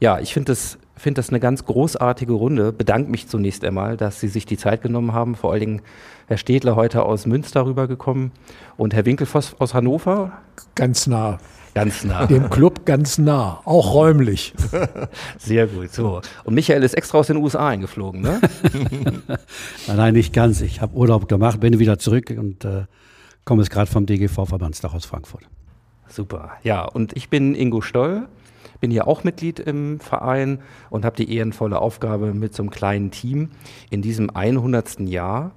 Ja, ich finde das, find das eine ganz großartige Runde. Bedanke mich zunächst einmal, dass Sie sich die Zeit genommen haben. Vor allen Dingen Herr Stedler heute aus Münster rübergekommen und Herr Winkelfoss aus Hannover. Ganz nah. Ganz nah. Dem Club ganz nah, auch räumlich. Sehr gut. So. Und Michael ist extra aus den USA eingeflogen, ne? nein, nicht ganz. Ich habe Urlaub gemacht, bin wieder zurück und äh, komme jetzt gerade vom DGV-Verbandstag aus Frankfurt. Super. Ja, und ich bin Ingo Stoll, bin hier auch Mitglied im Verein und habe die ehrenvolle Aufgabe, mit so einem kleinen Team in diesem 100. Jahr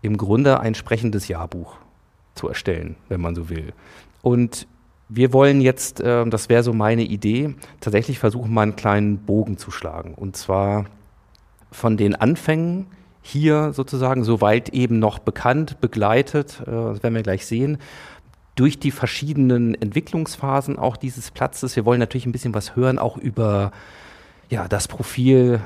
im Grunde ein sprechendes Jahrbuch zu erstellen, wenn man so will. Und wir wollen jetzt, äh, das wäre so meine Idee, tatsächlich versuchen, mal einen kleinen Bogen zu schlagen. Und zwar von den Anfängen hier sozusagen, soweit eben noch bekannt, begleitet, äh, das werden wir gleich sehen, durch die verschiedenen Entwicklungsphasen auch dieses Platzes. Wir wollen natürlich ein bisschen was hören, auch über ja, das Profil,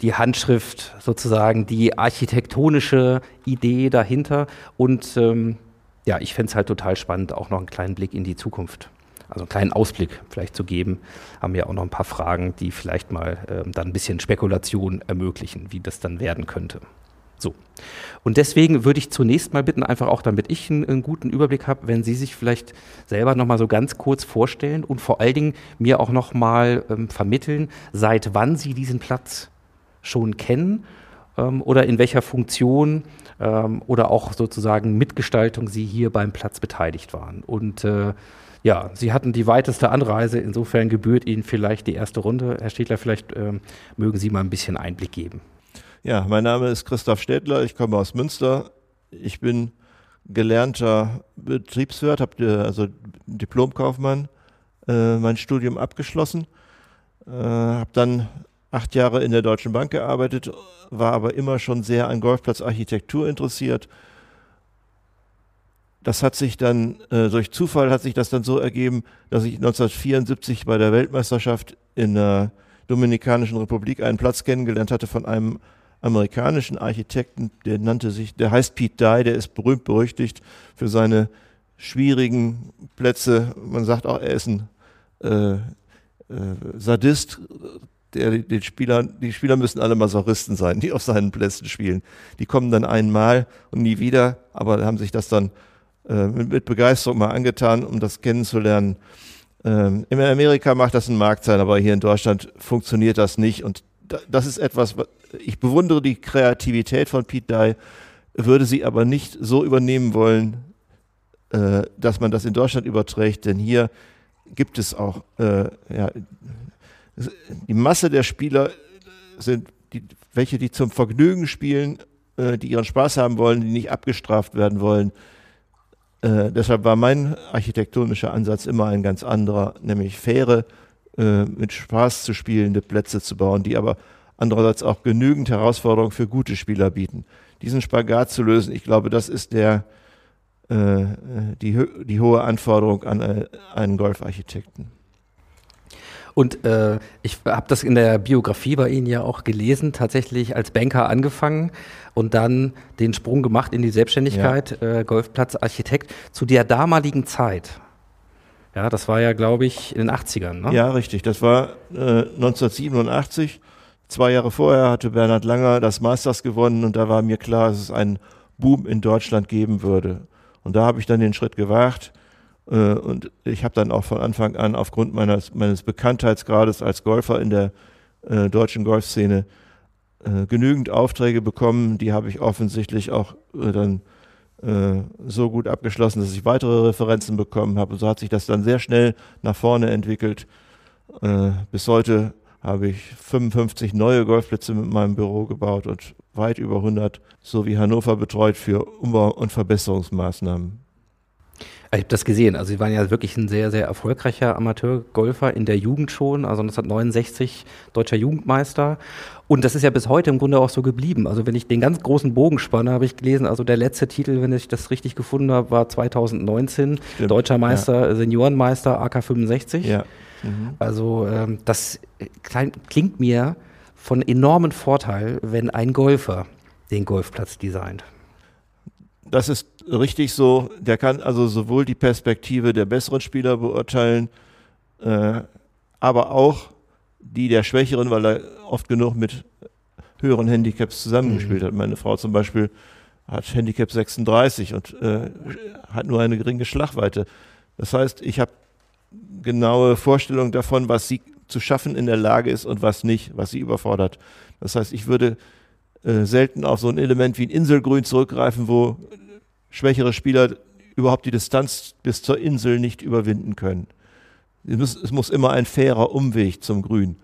die Handschrift sozusagen, die architektonische Idee dahinter und ähm, ja, ich fände es halt total spannend, auch noch einen kleinen Blick in die Zukunft, also einen kleinen Ausblick vielleicht zu geben. Haben wir auch noch ein paar Fragen, die vielleicht mal ähm, dann ein bisschen Spekulation ermöglichen, wie das dann werden könnte. So. Und deswegen würde ich zunächst mal bitten, einfach auch damit ich einen, einen guten Überblick habe, wenn Sie sich vielleicht selber nochmal so ganz kurz vorstellen und vor allen Dingen mir auch nochmal ähm, vermitteln, seit wann Sie diesen Platz schon kennen ähm, oder in welcher Funktion ähm, oder auch sozusagen Mitgestaltung Sie hier beim Platz beteiligt waren. Und äh, ja, Sie hatten die weiteste Anreise, insofern gebührt Ihnen vielleicht die erste Runde. Herr Städtler, vielleicht ähm, mögen Sie mal ein bisschen Einblick geben. Ja, mein Name ist Christoph Städtler, ich komme aus Münster. Ich bin gelernter Betriebswirt, habe also Diplomkaufmann, äh, mein Studium abgeschlossen, äh, habe dann acht Jahre in der Deutschen Bank gearbeitet, war aber immer schon sehr an Golfplatzarchitektur interessiert. Das hat sich dann, äh, durch Zufall hat sich das dann so ergeben, dass ich 1974 bei der Weltmeisterschaft in der Dominikanischen Republik einen Platz kennengelernt hatte von einem amerikanischen Architekten, der nannte sich, der heißt Pete Dye, der ist berühmt berüchtigt für seine schwierigen Plätze. Man sagt auch, er ist ein äh, äh, Sadist, der, den Spielern, die Spieler müssen alle Masochisten sein, die auf seinen Plätzen spielen. Die kommen dann einmal und nie wieder, aber haben sich das dann äh, mit, mit, Begeisterung mal angetan, um das kennenzulernen. Ähm, in Amerika macht das einen Markt sein, aber hier in Deutschland funktioniert das nicht. Und da, das ist etwas, ich bewundere die Kreativität von Pete Dye, würde sie aber nicht so übernehmen wollen, äh, dass man das in Deutschland überträgt, denn hier gibt es auch äh, ja, die Masse der Spieler sind die, welche, die zum Vergnügen spielen, äh, die ihren Spaß haben wollen, die nicht abgestraft werden wollen. Äh, deshalb war mein architektonischer Ansatz immer ein ganz anderer, nämlich faire, äh, mit Spaß zu spielende Plätze zu bauen, die aber andererseits auch genügend Herausforderungen für gute Spieler bieten. Diesen Spagat zu lösen, ich glaube, das ist der, äh, die, die hohe Anforderung an äh, einen Golfarchitekten. Und äh, ich habe das in der Biografie bei Ihnen ja auch gelesen, tatsächlich als Banker angefangen und dann den Sprung gemacht in die Selbstständigkeit, ja. äh, Golfplatzarchitekt, zu der damaligen Zeit. Ja, das war ja, glaube ich, in den 80ern. Ne? Ja, richtig. Das war äh, 1987. Zwei Jahre vorher hatte Bernhard Langer das Masters gewonnen und da war mir klar, dass es einen Boom in Deutschland geben würde. Und da habe ich dann den Schritt gewagt äh, und ich habe dann auch von Anfang an aufgrund meines, meines Bekanntheitsgrades als Golfer in der äh, deutschen Golfszene äh, genügend Aufträge bekommen. Die habe ich offensichtlich auch äh, dann äh, so gut abgeschlossen, dass ich weitere Referenzen bekommen habe. Und so hat sich das dann sehr schnell nach vorne entwickelt. Äh, bis heute habe ich 55 neue Golfplätze mit meinem Büro gebaut und weit über 100 so wie Hannover betreut für Umbau- und Verbesserungsmaßnahmen. Ich habe das gesehen. Also Sie waren ja wirklich ein sehr, sehr erfolgreicher Amateurgolfer in der Jugend schon, also 1969 deutscher Jugendmeister. Und das ist ja bis heute im Grunde auch so geblieben. Also wenn ich den ganz großen Bogen spanne, habe ich gelesen, also der letzte Titel, wenn ich das richtig gefunden habe, war 2019. Stimmt, Deutscher Meister, ja. Seniorenmeister AK 65. Ja. Mhm. Also ähm, das klingt mir von enormen Vorteil, wenn ein Golfer den Golfplatz designt das ist richtig so. Der kann also sowohl die Perspektive der besseren Spieler beurteilen, äh, aber auch die der Schwächeren, weil er oft genug mit höheren Handicaps zusammengespielt hat. Meine Frau zum Beispiel hat Handicap 36 und äh, hat nur eine geringe Schlagweite. Das heißt, ich habe genaue Vorstellung davon, was sie zu schaffen in der Lage ist und was nicht, was sie überfordert. Das heißt, ich würde äh, selten auf so ein Element wie ein Inselgrün zurückgreifen, wo schwächere Spieler überhaupt die Distanz bis zur Insel nicht überwinden können. Es muss, es muss immer ein fairer Umweg zum Grün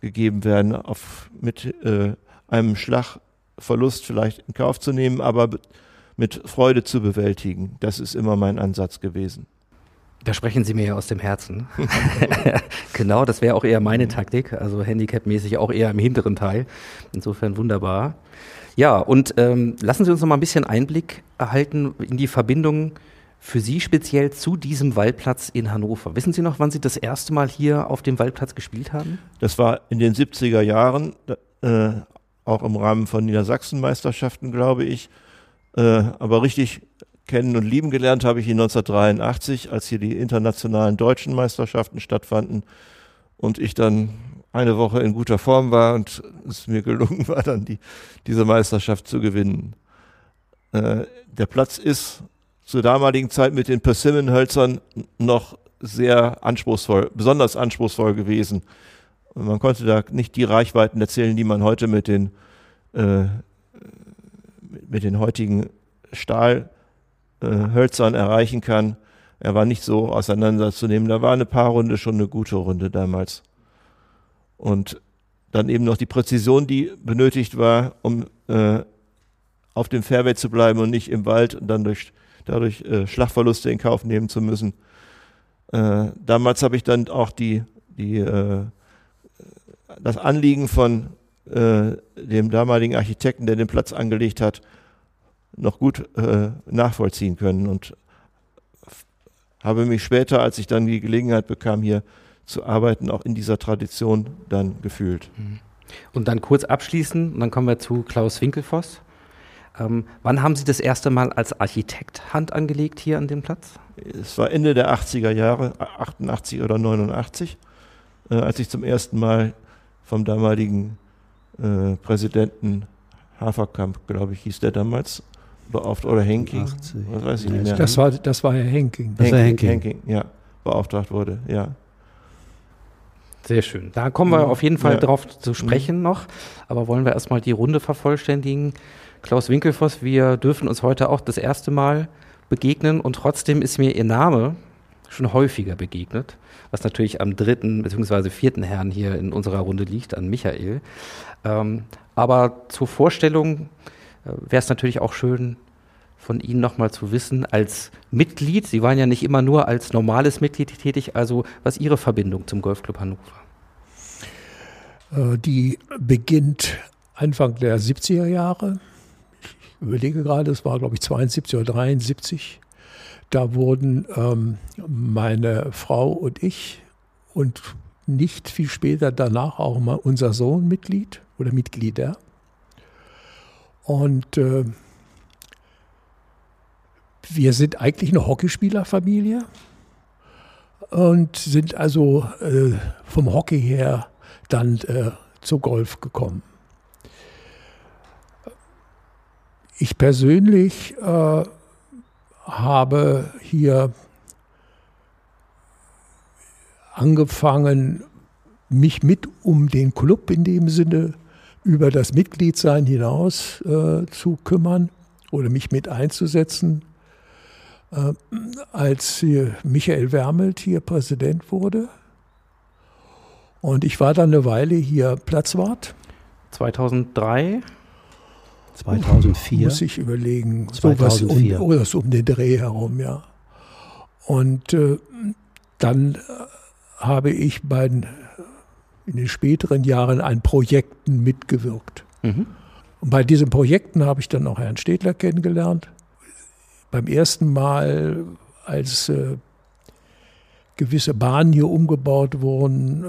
gegeben werden, auf, mit äh, einem Schlagverlust vielleicht in Kauf zu nehmen, aber mit Freude zu bewältigen. Das ist immer mein Ansatz gewesen. Da sprechen Sie mir ja aus dem Herzen. genau, das wäre auch eher meine Taktik, also Handicap-mäßig auch eher im hinteren Teil. Insofern wunderbar. Ja, und ähm, lassen Sie uns noch mal ein bisschen Einblick erhalten in die Verbindung für Sie speziell zu diesem Waldplatz in Hannover. Wissen Sie noch, wann Sie das erste Mal hier auf dem Waldplatz gespielt haben? Das war in den 70er Jahren, äh, auch im Rahmen von Niedersachsen-Meisterschaften, glaube ich. Äh, aber richtig kennen und lieben gelernt habe ich ihn 1983, als hier die internationalen deutschen Meisterschaften stattfanden und ich dann eine Woche in guter Form war und es mir gelungen war, dann die, diese Meisterschaft zu gewinnen. Äh, der Platz ist zur damaligen Zeit mit den Persimmon-Hölzern noch sehr anspruchsvoll, besonders anspruchsvoll gewesen. Und man konnte da nicht die Reichweiten erzählen, die man heute mit den, äh, mit den heutigen Stahl äh, Hölzern erreichen kann. Er war nicht so auseinanderzunehmen. Da war eine Paarrunde schon eine gute Runde damals. Und dann eben noch die Präzision, die benötigt war, um äh, auf dem Fairway zu bleiben und nicht im Wald und dann durch, dadurch äh, Schlagverluste in Kauf nehmen zu müssen. Äh, damals habe ich dann auch die, die, äh, das Anliegen von äh, dem damaligen Architekten, der den Platz angelegt hat, noch gut äh, nachvollziehen können und habe mich später, als ich dann die Gelegenheit bekam, hier zu arbeiten, auch in dieser Tradition dann gefühlt. Mhm. Und dann kurz abschließen, und dann kommen wir zu Klaus Winkelfoss. Ähm, wann haben Sie das erste Mal als Architekt Hand angelegt hier an dem Platz? Es war Ende der 80er Jahre, 88 oder 89, äh, als ich zum ersten Mal vom damaligen äh, Präsidenten Haferkamp, glaube ich, hieß der damals, beauftragt, oder Henking, 80. was weiß ich nicht mehr. Das war, das war Herr Henking. Das war Henking. Henking, ja, beauftragt wurde, ja. Sehr schön. Da kommen wir auf jeden Fall ja. drauf zu sprechen noch. Aber wollen wir erstmal die Runde vervollständigen. Klaus Winkelfoss, wir dürfen uns heute auch das erste Mal begegnen und trotzdem ist mir Ihr Name schon häufiger begegnet, was natürlich am dritten bzw. vierten Herrn hier in unserer Runde liegt, an Michael. Ähm, aber zur Vorstellung äh, wäre es natürlich auch schön, von Ihnen nochmal zu wissen, als Mitglied, Sie waren ja nicht immer nur als normales Mitglied tätig, also was Ihre Verbindung zum Golfclub Hannover? Äh, die beginnt Anfang der 70er Jahre. Ich überlege gerade, es war glaube ich 72 oder 73. Da wurden ähm, meine Frau und ich und nicht viel später danach auch mal unser Sohn Mitglied oder Mitglieder. Und äh, wir sind eigentlich eine Hockeyspielerfamilie und sind also äh, vom Hockey her dann äh, zu Golf gekommen. Ich persönlich äh, habe hier angefangen, mich mit um den Club in dem Sinne über das Mitgliedsein hinaus äh, zu kümmern oder mich mit einzusetzen. Äh, als Michael Wermelt hier Präsident wurde. Und ich war dann eine Weile hier Platzwart. 2003? 2004? Muss ich überlegen. 2004. So was um, um den Dreh herum, ja. Und äh, dann habe ich bei den, in den späteren Jahren an Projekten mitgewirkt. Mhm. Und bei diesen Projekten habe ich dann auch Herrn Städtler kennengelernt beim ersten Mal, als äh, gewisse Bahnen hier umgebaut wurden, äh,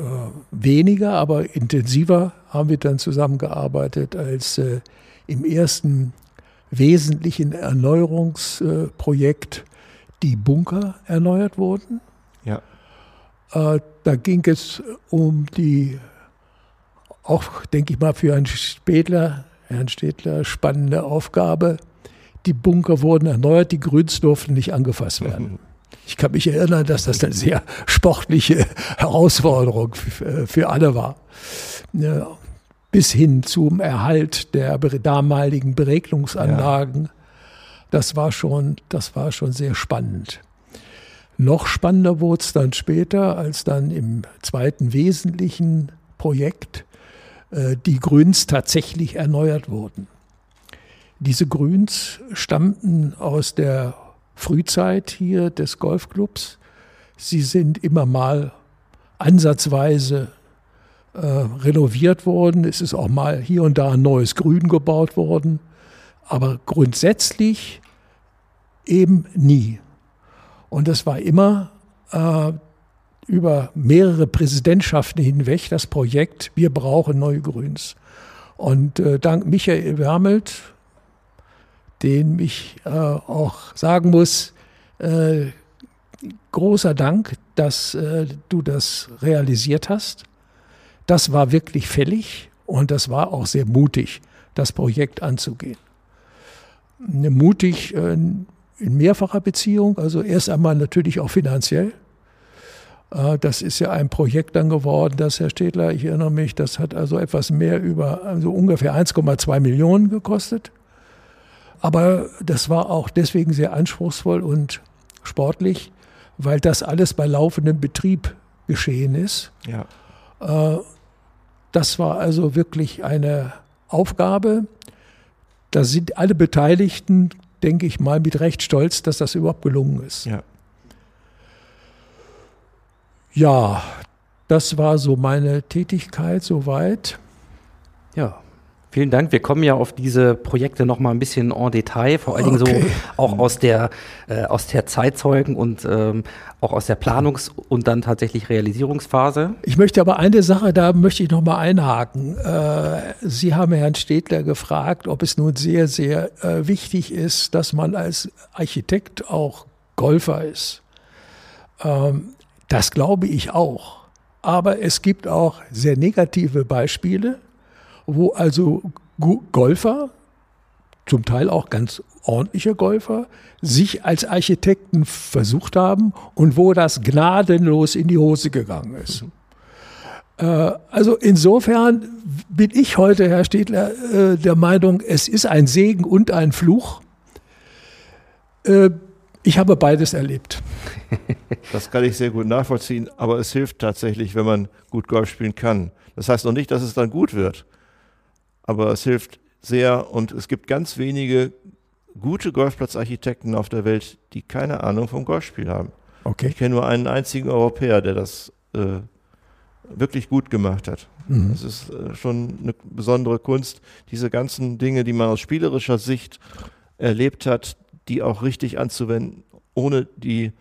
weniger, aber intensiver haben wir dann zusammengearbeitet, als äh, im ersten wesentlichen Erneuerungsprojekt die Bunker erneuert wurden. Äh, da ging es um die auch, denke ich mal, für Herrn Städtler, Herrn Städtler spannende Aufgabe. Die Bunker wurden erneuert, die Grüns durften nicht angefasst werden. Ich kann mich erinnern, dass das eine sehr sportliche Herausforderung für alle war. Bis hin zum Erhalt der damaligen Beregnungsanlagen. Ja. Das war schon, das war schon sehr spannend. Noch spannender wurde es dann später, als dann im zweiten wesentlichen Projekt äh, die Grüns tatsächlich erneuert wurden. Diese Grüns stammten aus der Frühzeit hier des Golfclubs. Sie sind immer mal ansatzweise äh, renoviert worden. Es ist auch mal hier und da ein neues Grün gebaut worden. Aber grundsätzlich eben nie. Und das war immer äh, über mehrere Präsidentschaften hinweg das Projekt, wir brauchen neue Grüns. Und äh, dank Michael Wermelt, den ich äh, auch sagen muss, äh, großer Dank, dass äh, du das realisiert hast. Das war wirklich fällig und das war auch sehr mutig, das Projekt anzugehen. Mutig äh, in mehrfacher Beziehung, also erst einmal natürlich auch finanziell. Äh, das ist ja ein Projekt dann geworden, das Herr Städtler, ich erinnere mich, das hat also etwas mehr über, also ungefähr 1,2 Millionen gekostet. Aber das war auch deswegen sehr anspruchsvoll und sportlich, weil das alles bei laufendem Betrieb geschehen ist. Ja. Äh, das war also wirklich eine Aufgabe. Da sind alle Beteiligten denke ich mal, mit Recht stolz, dass das überhaupt gelungen ist. Ja. Ja, das war so meine Tätigkeit soweit. Ja, Vielen Dank. Wir kommen ja auf diese Projekte noch mal ein bisschen en Detail, vor allen Dingen okay. so auch aus der, äh, aus der Zeitzeugen und ähm, auch aus der Planungs- und dann tatsächlich Realisierungsphase. Ich möchte aber eine Sache, da möchte ich noch mal einhaken. Äh, Sie haben Herrn Städtler gefragt, ob es nun sehr, sehr äh, wichtig ist, dass man als Architekt auch Golfer ist. Ähm, das glaube ich auch. Aber es gibt auch sehr negative Beispiele wo also Golfer, zum Teil auch ganz ordentliche Golfer, sich als Architekten versucht haben und wo das gnadenlos in die Hose gegangen ist. Mhm. Also insofern bin ich heute, Herr Städtler, äh, der Meinung, es ist ein Segen und ein Fluch. Äh, ich habe beides erlebt. Das kann ich sehr gut nachvollziehen, aber es hilft tatsächlich, wenn man gut Golf spielen kann. Das heißt noch nicht, dass es dann gut wird aber es hilft sehr und es gibt ganz wenige gute Golfplatzarchitekten auf der Welt, die keine Ahnung vom Golfspiel haben. Okay. Ich kenne nur einen einzigen Europäer, der das äh, wirklich gut gemacht hat. Mhm. Es ist äh, schon eine besondere Kunst, diese ganzen Dinge, die man aus spielerischer Sicht erlebt hat, die auch richtig anzuwenden, ohne die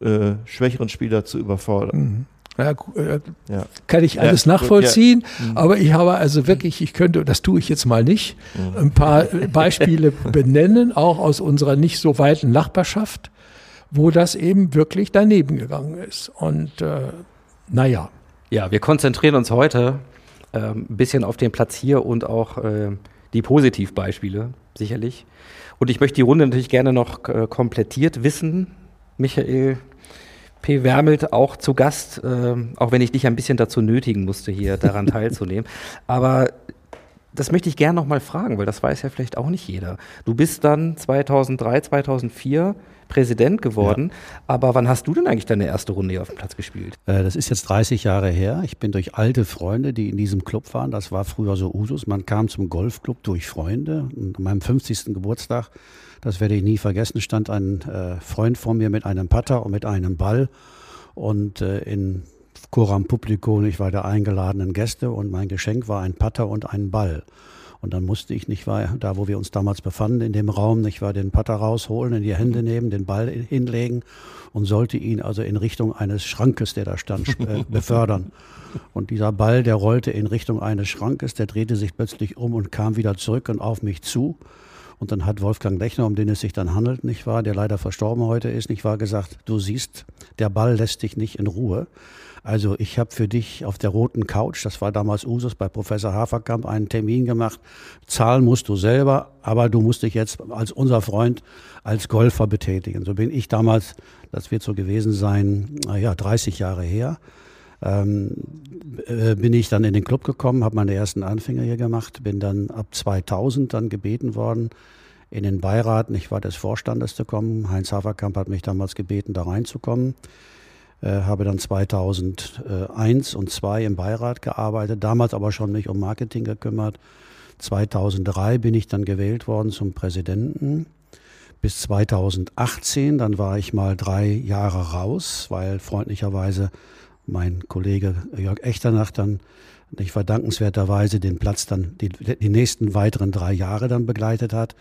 äh, schwächeren Spieler zu überfordern. Mhm. Ja, äh, ja. Kann ich alles ja, nachvollziehen, ja. Mhm. aber ich habe also wirklich, ich könnte, das tue ich jetzt mal nicht, mhm. ein paar Beispiele benennen, auch aus unserer nicht so weiten Nachbarschaft, wo das eben wirklich daneben gegangen ist. Und äh, naja. Ja, wir konzentrieren uns heute äh, ein bisschen auf den Platz hier und auch äh, die Positivbeispiele, sicherlich. Und ich möchte die Runde natürlich gerne noch äh, komplettiert wissen. Michael, P. Wermelt auch zu Gast, äh, auch wenn ich dich ein bisschen dazu nötigen musste, hier daran teilzunehmen. Aber das möchte ich gerne nochmal fragen, weil das weiß ja vielleicht auch nicht jeder. Du bist dann 2003, 2004 Präsident geworden, ja. aber wann hast du denn eigentlich deine erste Runde hier auf dem Platz gespielt? Äh, das ist jetzt 30 Jahre her. Ich bin durch alte Freunde, die in diesem Club waren, das war früher so Usus, man kam zum Golfclub durch Freunde. Und an meinem 50. Geburtstag das werde ich nie vergessen, stand ein äh, Freund vor mir mit einem Putter und mit einem Ball und äh, in Coram Publico, ich war der eingeladenen Gäste und mein Geschenk war ein Putter und ein Ball. Und dann musste ich nicht war da, wo wir uns damals befanden, in dem Raum, nicht war den Putter rausholen, in die Hände nehmen, den Ball hinlegen und sollte ihn also in Richtung eines Schrankes, der da stand, äh, befördern. Und dieser Ball, der rollte in Richtung eines Schrankes, der drehte sich plötzlich um und kam wieder zurück und auf mich zu. Und dann hat Wolfgang Lechner, um den es sich dann handelt, nicht wahr, der leider verstorben heute ist, nicht wahr, gesagt, du siehst, der Ball lässt dich nicht in Ruhe. Also ich habe für dich auf der roten Couch, das war damals Usus bei Professor Haferkamp, einen Termin gemacht. Zahlen musst du selber, aber du musst dich jetzt als unser Freund als Golfer betätigen. So bin ich damals, das wird so gewesen sein, naja, 30 Jahre her, ähm, äh, bin ich dann in den Club gekommen, habe meine ersten Anfänge hier gemacht, bin dann ab 2000 dann gebeten worden, in den Beirat, nicht wahr, des Vorstandes zu kommen. Heinz Haferkamp hat mich damals gebeten, da reinzukommen. Äh, habe dann 2001 und 2002 im Beirat gearbeitet, damals aber schon mich um Marketing gekümmert. 2003 bin ich dann gewählt worden zum Präsidenten. Bis 2018, dann war ich mal drei Jahre raus, weil freundlicherweise mein Kollege Jörg Echternach dann nicht verdankenswerterweise den Platz dann die, die nächsten weiteren drei Jahre dann begleitet hat.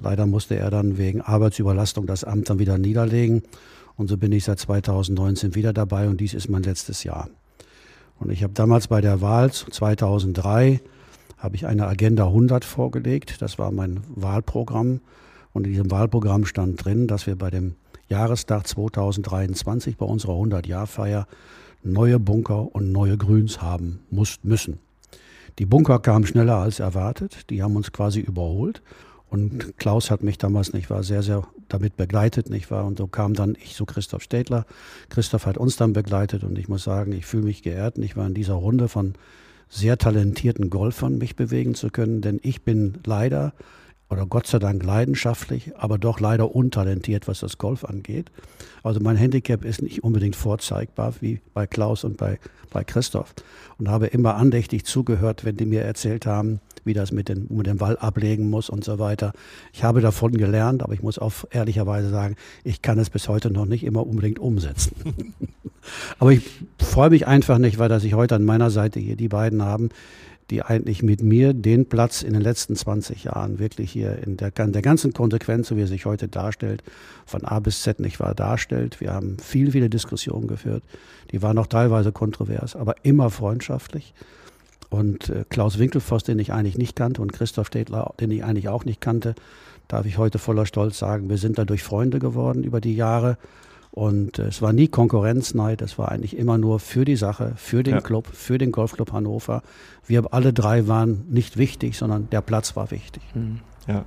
Leider musste er dann wegen Arbeitsüberlastung das Amt dann wieder niederlegen. Und so bin ich seit 2019 wieder dabei und dies ist mein letztes Jahr. Und ich habe damals bei der Wahl 2003 habe ich eine Agenda 100 vorgelegt. Das war mein Wahlprogramm. Und in diesem Wahlprogramm stand drin, dass wir bei dem Jahrestag 2023 bei unserer 100-Jahr-Feier neue Bunker und neue Grüns haben muss, müssen. Die Bunker kamen schneller als erwartet. Die haben uns quasi überholt. Und Klaus hat mich damals nicht war sehr, sehr damit begleitet, nicht wahr? Und so kam dann ich zu Christoph Städtler. Christoph hat uns dann begleitet und ich muss sagen, ich fühle mich geehrt, nicht wahr, in dieser Runde von sehr talentierten Golfern mich bewegen zu können, denn ich bin leider oder Gott sei Dank leidenschaftlich, aber doch leider untalentiert, was das Golf angeht. Also mein Handicap ist nicht unbedingt vorzeigbar wie bei Klaus und bei, bei Christoph. Und habe immer andächtig zugehört, wenn die mir erzählt haben, wie das mit, den, mit dem Ball ablegen muss und so weiter. Ich habe davon gelernt, aber ich muss auch ehrlicherweise sagen, ich kann es bis heute noch nicht immer unbedingt umsetzen. aber ich freue mich einfach nicht, weil dass ich heute an meiner Seite hier die beiden haben, die eigentlich mit mir den Platz in den letzten 20 Jahren wirklich hier in der, der ganzen Konsequenz, so wie er sich heute darstellt, von A bis Z nicht wahr darstellt. Wir haben viele, viele Diskussionen geführt. Die waren auch teilweise kontrovers, aber immer freundschaftlich. Und äh, Klaus Winkelfoss, den ich eigentlich nicht kannte, und Christoph Städtler, den ich eigentlich auch nicht kannte, darf ich heute voller Stolz sagen, wir sind dadurch Freunde geworden über die Jahre. Und äh, es war nie Konkurrenzneid, es war eigentlich immer nur für die Sache, für den ja. Club, für den Golfclub Hannover. Wir alle drei waren nicht wichtig, sondern der Platz war wichtig. Mhm. Ja.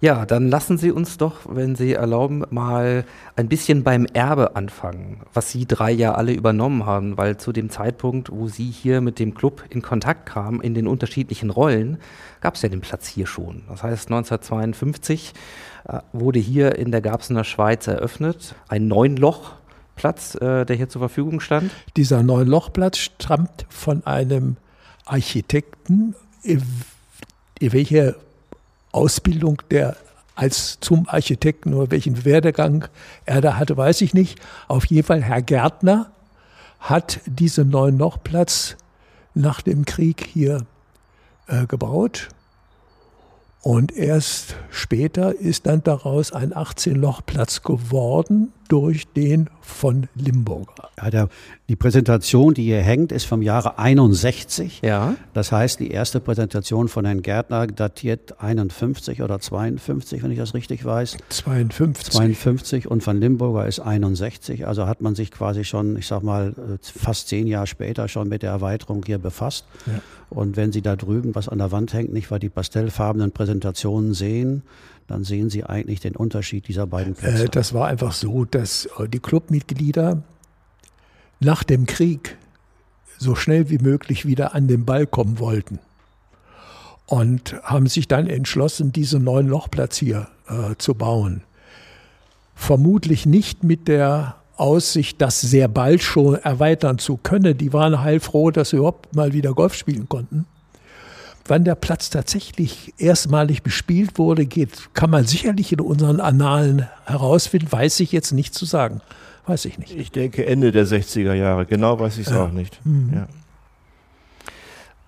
Ja, dann lassen Sie uns doch, wenn Sie erlauben, mal ein bisschen beim Erbe anfangen, was Sie drei ja alle übernommen haben, weil zu dem Zeitpunkt, wo Sie hier mit dem Club in Kontakt kamen, in den unterschiedlichen Rollen, gab es ja den Platz hier schon. Das heißt, 1952 äh, wurde hier in der Garbsener Schweiz eröffnet, ein Neunlochplatz, äh, der hier zur Verfügung stand. Dieser Neunlochplatz stammt von einem Architekten, welcher Ausbildung der als zum Architekten oder welchen Werdegang er da hatte, weiß ich nicht. Auf jeden Fall Herr Gärtner hat diesen neuen Nochplatz nach dem Krieg hier äh, gebaut und erst später ist dann daraus ein 18-Loch-Platz geworden durch den von Limburger. Ja, der, die Präsentation, die hier hängt, ist vom Jahre 61. Ja. Das heißt, die erste Präsentation von Herrn Gärtner datiert 51 oder 52, wenn ich das richtig weiß. 52. 52 und von Limburger ist 61. Also hat man sich quasi schon, ich sag mal, äh, fast zehn Jahre später schon mit der Erweiterung hier befasst. Ja. Und wenn Sie da drüben, was an der Wand hängt, nicht weil die pastellfarbenen Präsentationen sehen, dann sehen Sie eigentlich den Unterschied dieser beiden äh, Plätze. Äh, das war einfach so, dass äh, die Clubmitglieder nach dem Krieg so schnell wie möglich wieder an den Ball kommen wollten. Und haben sich dann entschlossen, diesen neuen Lochplatz hier äh, zu bauen. Vermutlich nicht mit der Aussicht, das sehr bald schon erweitern zu können. Die waren heilfroh, dass sie überhaupt mal wieder Golf spielen konnten. Wann der Platz tatsächlich erstmalig bespielt wurde, geht, kann man sicherlich in unseren Annalen herausfinden, weiß ich jetzt nicht zu sagen. Weiß ich nicht. Ich denke Ende der 60er Jahre, genau weiß ich es ja. auch nicht. Mhm. Ja.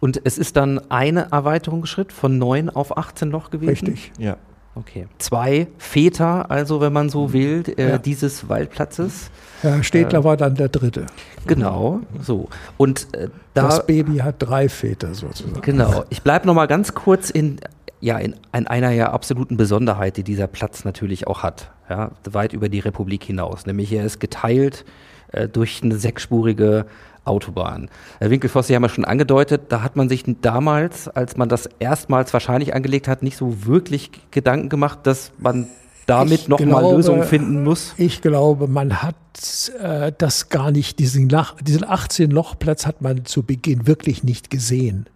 Und es ist dann eine Erweiterungsschritt von 9 auf 18 Loch gewesen? Richtig. Ja. Okay. Zwei Väter, also wenn man so will, äh, ja. dieses Waldplatzes. Herr Städtler äh, war dann der dritte. Genau, so. Und äh, da, das Baby hat drei Väter sozusagen. Genau. Ich bleibe noch mal ganz kurz in, ja, in, in einer ja absoluten Besonderheit, die dieser Platz natürlich auch hat, ja, weit über die Republik hinaus. Nämlich er ist geteilt äh, durch eine sechsspurige Autobahn. Herr Winkelfoss, Sie haben ja schon angedeutet, da hat man sich damals, als man das erstmals wahrscheinlich angelegt hat, nicht so wirklich Gedanken gemacht, dass man damit nochmal Lösungen finden muss? Ich glaube, man hat äh, das gar nicht, diesen, diesen 18-Loch-Platz hat man zu Beginn wirklich nicht gesehen.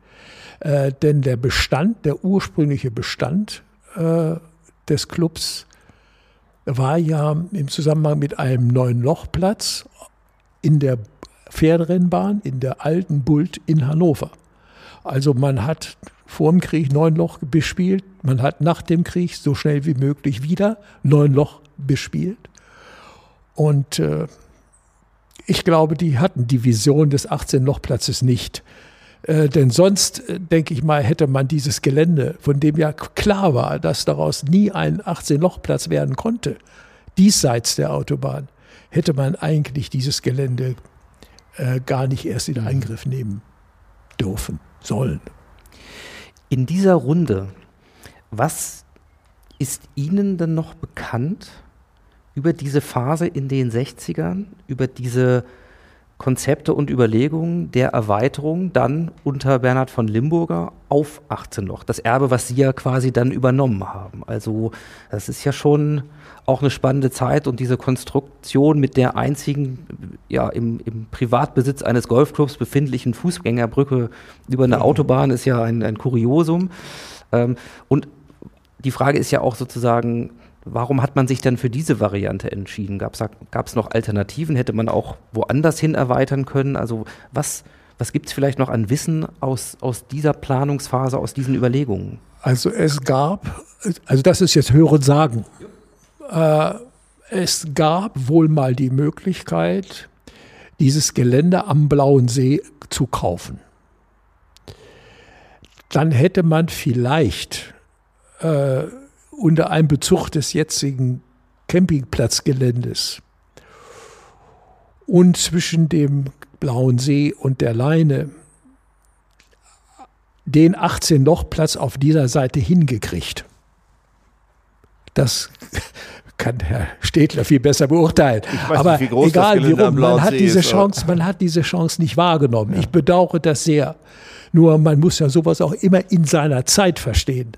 Äh, denn der Bestand, der ursprüngliche Bestand äh, des Clubs war ja im Zusammenhang mit einem neuen Lochplatz in der Pferderennbahn in der alten Bult in Hannover. Also man hat vor dem Krieg neun Loch bespielt, man hat nach dem Krieg so schnell wie möglich wieder neun Loch bespielt. Und äh, ich glaube, die hatten die Vision des 18-Loch-Platzes nicht. Äh, denn sonst, äh, denke ich mal, hätte man dieses Gelände, von dem ja klar war, dass daraus nie ein 18-Loch-Platz werden konnte, diesseits der Autobahn, hätte man eigentlich dieses Gelände äh, gar nicht erst in Angriff nehmen dürfen, sollen. In dieser Runde, was ist Ihnen denn noch bekannt über diese Phase in den 60ern, über diese Konzepte und Überlegungen der Erweiterung dann unter Bernhard von Limburger auf 18 Loch. Das Erbe, was Sie ja quasi dann übernommen haben. Also das ist ja schon auch eine spannende Zeit und diese Konstruktion mit der einzigen, ja, im, im Privatbesitz eines Golfclubs befindlichen Fußgängerbrücke über eine Autobahn ist ja ein, ein Kuriosum. Ähm, und die Frage ist ja auch sozusagen, Warum hat man sich dann für diese Variante entschieden? Gab es noch Alternativen? Hätte man auch woanders hin erweitern können? Also was, was gibt es vielleicht noch an Wissen aus, aus dieser Planungsphase, aus diesen Überlegungen? Also es gab, also das ist jetzt Hören sagen. Äh, es gab wohl mal die Möglichkeit, dieses Gelände am Blauen See zu kaufen. Dann hätte man vielleicht äh, unter Einbezug des jetzigen Campingplatzgeländes und zwischen dem Blauen See und der Leine den 18-Loch-Platz auf dieser Seite hingekriegt. Das kann Herr Städtler viel besser beurteilen. Weiß, Aber wie egal wie rum, man hat, diese Chance, man hat diese Chance nicht wahrgenommen. Ja. Ich bedauere das sehr. Nur man muss ja sowas auch immer in seiner Zeit verstehen.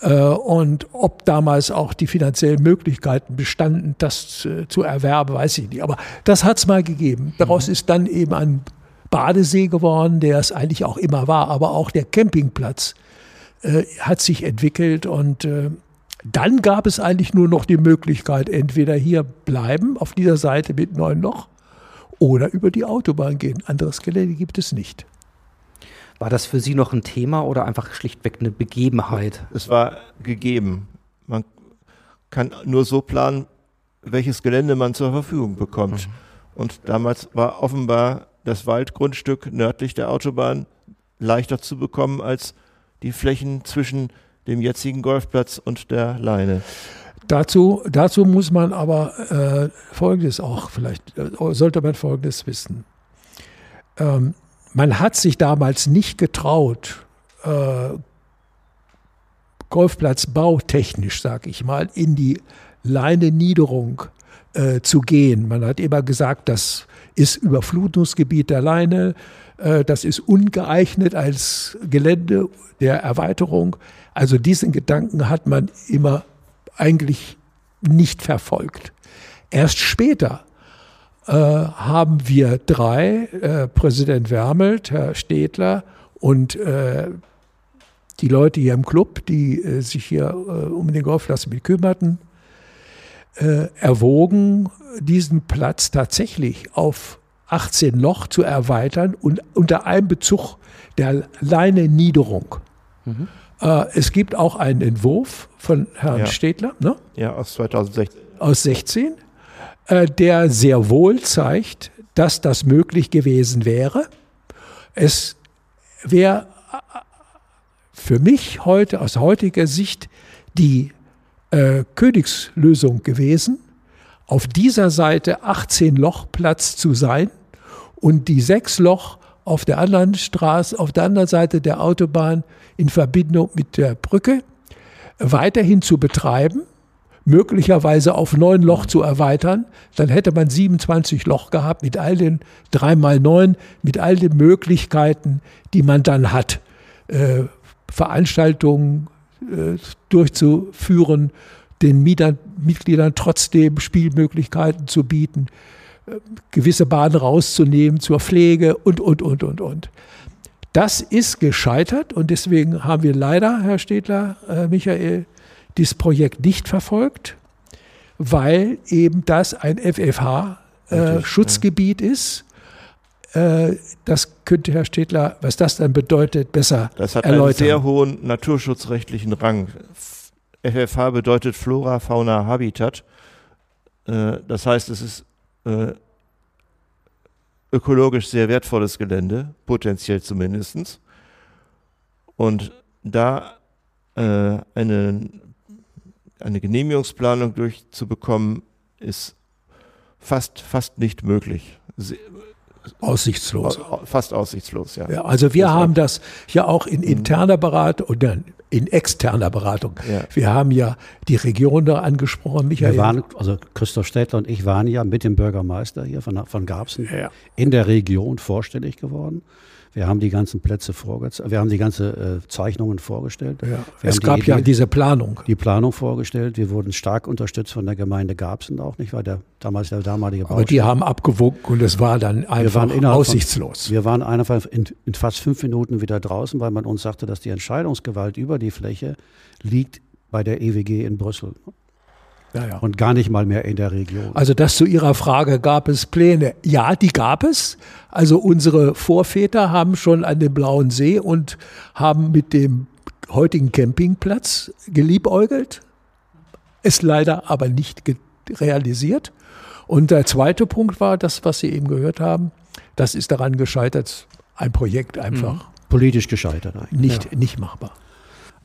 Äh, und ob damals auch die finanziellen Möglichkeiten bestanden, das zu erwerben, weiß ich nicht. Aber das hat es mal gegeben. Daraus mhm. ist dann eben ein Badesee geworden, der es eigentlich auch immer war. Aber auch der Campingplatz äh, hat sich entwickelt und äh, dann gab es eigentlich nur noch die Möglichkeit, entweder hier bleiben auf dieser Seite mit neun Loch oder über die Autobahn gehen. Anderes Gelände gibt es nicht. War das für Sie noch ein Thema oder einfach schlichtweg eine Begebenheit? Es war gegeben. Man kann nur so planen, welches Gelände man zur Verfügung bekommt. Mhm. Und damals war offenbar das Waldgrundstück nördlich der Autobahn leichter zu bekommen als die Flächen zwischen dem jetzigen Golfplatz und der Leine. Dazu, dazu muss man aber äh, Folgendes auch, vielleicht äh, sollte man Folgendes wissen. Ähm, man hat sich damals nicht getraut, äh, Golfplatz bautechnisch, sag ich mal, in die Leineniederung äh, zu gehen. Man hat immer gesagt, das ist Überflutungsgebiet der Leine, äh, das ist ungeeignet als Gelände der Erweiterung. Also diesen Gedanken hat man immer eigentlich nicht verfolgt. Erst später haben wir drei, äh, Präsident Wermelt, Herr Stedler und äh, die Leute hier im Club, die äh, sich hier äh, um den Golfplatz mit kümmerten, äh, erwogen, diesen Platz tatsächlich auf 18 Loch zu erweitern und unter Einbezug der Leineniederung. Mhm. es gibt auch einen Entwurf von Herrn ja. Stedler. Ne? Ja, aus 2016. Aus 16 äh, der sehr wohl zeigt, dass das möglich gewesen wäre. Es wäre äh, für mich heute aus heutiger Sicht die äh, Königslösung gewesen, auf dieser Seite 18 Loch Platz zu sein und die sechs Loch auf der anderen Straße, auf der anderen Seite der Autobahn in Verbindung mit der Brücke weiterhin zu betreiben möglicherweise auf neun Loch zu erweitern. Dann hätte man 27 Loch gehabt mit all den drei mal neun, mit all den Möglichkeiten, die man dann hat, äh, Veranstaltungen äh, durchzuführen, den Mietern, Mitgliedern trotzdem Spielmöglichkeiten zu bieten, äh, gewisse Bahnen rauszunehmen zur Pflege und, und, und, und, und. Das ist gescheitert und deswegen haben wir leider, Herr Stedler, äh, Michael, dieses Projekt nicht verfolgt, weil eben das ein FFH-Schutzgebiet äh, ist. Äh, das könnte Herr Stedler, was das dann bedeutet, besser Das hat erläutern. einen sehr hohen naturschutzrechtlichen Rang. FFH bedeutet Flora, Fauna, Habitat. Äh, das heißt, es ist äh, ökologisch sehr wertvolles Gelände, potenziell zumindest. Und da äh, eine, Genehmigungsplanung durchzubekommen, ist fast, fast nicht möglich. Aussichtslos. Fast aussichtslos, ja. ja also wir das haben das ja auch in mhm. interner Beratung oder in externer Beratung. Ja. Wir haben ja die Region da angesprochen, Michael. Wir waren, also Christoph Städtler und ich waren ja mit dem Bürgermeister hier von, von Garbsen ja. in der Region vorstellig geworden. Wir haben die ganzen Plätze vorgezeigt, wir haben die ganzen äh, Zeichnungen vorgestellt. Ja. Es gab die ja diese Planung. Die Planung vorgestellt. Wir wurden stark unterstützt von der Gemeinde Garbsen auch, nicht? Weil der damals der damalige Aber die haben abgewogen und es war dann einfach wir aussichtslos. Von, wir waren einfach in, in fast fünf Minuten wieder draußen, weil man uns sagte, dass die Entscheidungsgewalt über die Fläche liegt bei der EWG in Brüssel. Ja, ja. Und gar nicht mal mehr in der Region. Also das zu Ihrer Frage, gab es Pläne? Ja, die gab es. Also unsere Vorväter haben schon an dem Blauen See und haben mit dem heutigen Campingplatz geliebäugelt. Es leider aber nicht realisiert. Und der zweite Punkt war das, was Sie eben gehört haben. Das ist daran gescheitert, ein Projekt einfach. Mhm. Politisch gescheitert eigentlich. Nicht, ja. nicht machbar.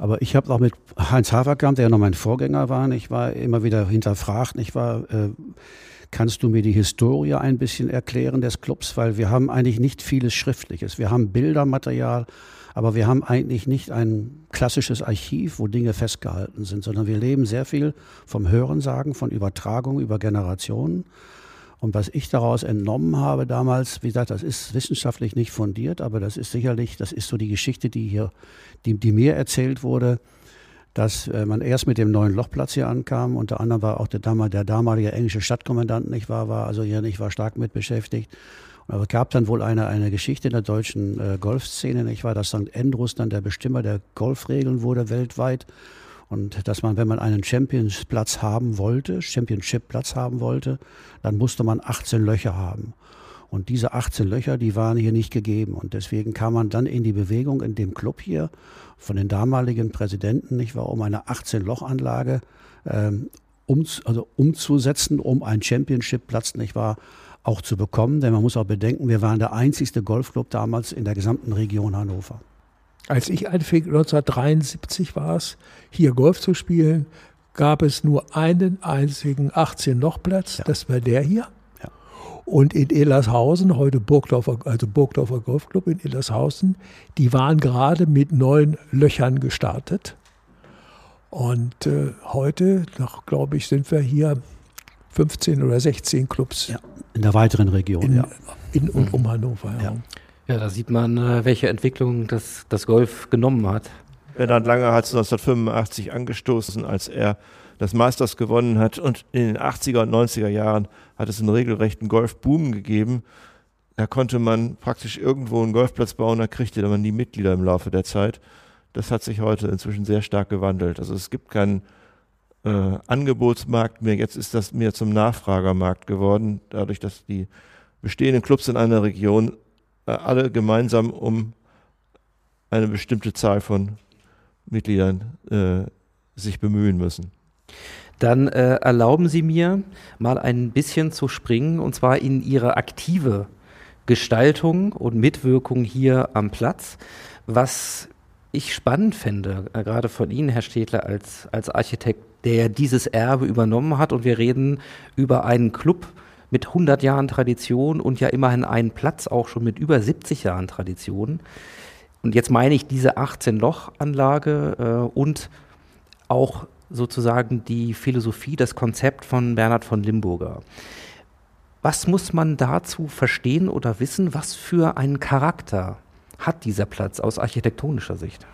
Aber ich habe auch mit Heinz Haverkamp, der ja noch mein Vorgänger war, ich war immer wieder hinterfragt, ich war, äh, kannst du mir die Historie ein bisschen erklären des Clubs? Weil wir haben eigentlich nicht vieles Schriftliches. Wir haben Bildermaterial, aber wir haben eigentlich nicht ein klassisches Archiv, wo Dinge festgehalten sind, sondern wir leben sehr viel vom Hörensagen, von Übertragung über Generationen. Und was ich daraus entnommen habe damals, wie gesagt, das ist wissenschaftlich nicht fundiert, aber das ist sicherlich, das ist so die Geschichte, die hier, die, die mir erzählt wurde, dass äh, man erst mit dem neuen Lochplatz hier ankam. Unter anderem war auch der, der damalige englische Stadtkommandant nicht war, war also hier nicht war stark mit beschäftigt. Aber es gab dann wohl eine, eine Geschichte in der deutschen äh, Golfszene, nicht wahr, dass St. Andrews dann der Bestimmer der Golfregeln wurde weltweit. Und dass man, wenn man einen Champions-Platz haben wollte, Championship-Platz haben wollte, dann musste man 18 Löcher haben. Und diese 18 Löcher, die waren hier nicht gegeben. Und deswegen kam man dann in die Bewegung in dem Club hier von den damaligen Präsidenten, nicht wahr, um eine 18-Loch-Anlage ähm, um, also umzusetzen, um einen Championship-Platz, nicht wahr, auch zu bekommen. Denn man muss auch bedenken, wir waren der einzigste Golfclub damals in der gesamten Region Hannover. Als ich anfing, 1973 war es, hier Golf zu spielen, gab es nur einen einzigen 18-Loch-Platz, ja. das war der hier. Ja. Und in Ellershausen, heute Burgdorfer, also Burgdorfer Golfclub in Ellershausen, die waren gerade mit neun Löchern gestartet. Und äh, heute, glaube ich, sind wir hier 15 oder 16 Clubs. Ja, in der weiteren Region, in, ja. In und mhm. um Hannover. Ja. Ja, da sieht man, äh, welche Entwicklung das, das Golf genommen hat. Bernhard Langer hat es 1985 angestoßen, als er das Masters gewonnen hat. Und in den 80er und 90er Jahren hat es einen regelrechten Golfboom gegeben. Da konnte man praktisch irgendwo einen Golfplatz bauen, da kriegte man die Mitglieder im Laufe der Zeit. Das hat sich heute inzwischen sehr stark gewandelt. Also es gibt keinen äh, Angebotsmarkt mehr. Jetzt ist das mehr zum Nachfragermarkt geworden, dadurch, dass die bestehenden Clubs in einer Region alle gemeinsam um eine bestimmte Zahl von Mitgliedern äh, sich bemühen müssen. Dann äh, erlauben Sie mir mal ein bisschen zu springen und zwar in Ihre aktive Gestaltung und Mitwirkung hier am Platz. Was ich spannend fände, äh, gerade von Ihnen, Herr Städtler, als, als Architekt, der dieses Erbe übernommen hat und wir reden über einen Club, mit 100 Jahren Tradition und ja immerhin einen Platz auch schon mit über 70 Jahren Tradition. Und jetzt meine ich diese 18-Loch-Anlage äh, und auch sozusagen die Philosophie, das Konzept von Bernhard von Limburger. Was muss man dazu verstehen oder wissen? Was für einen Charakter hat dieser Platz aus architektonischer Sicht?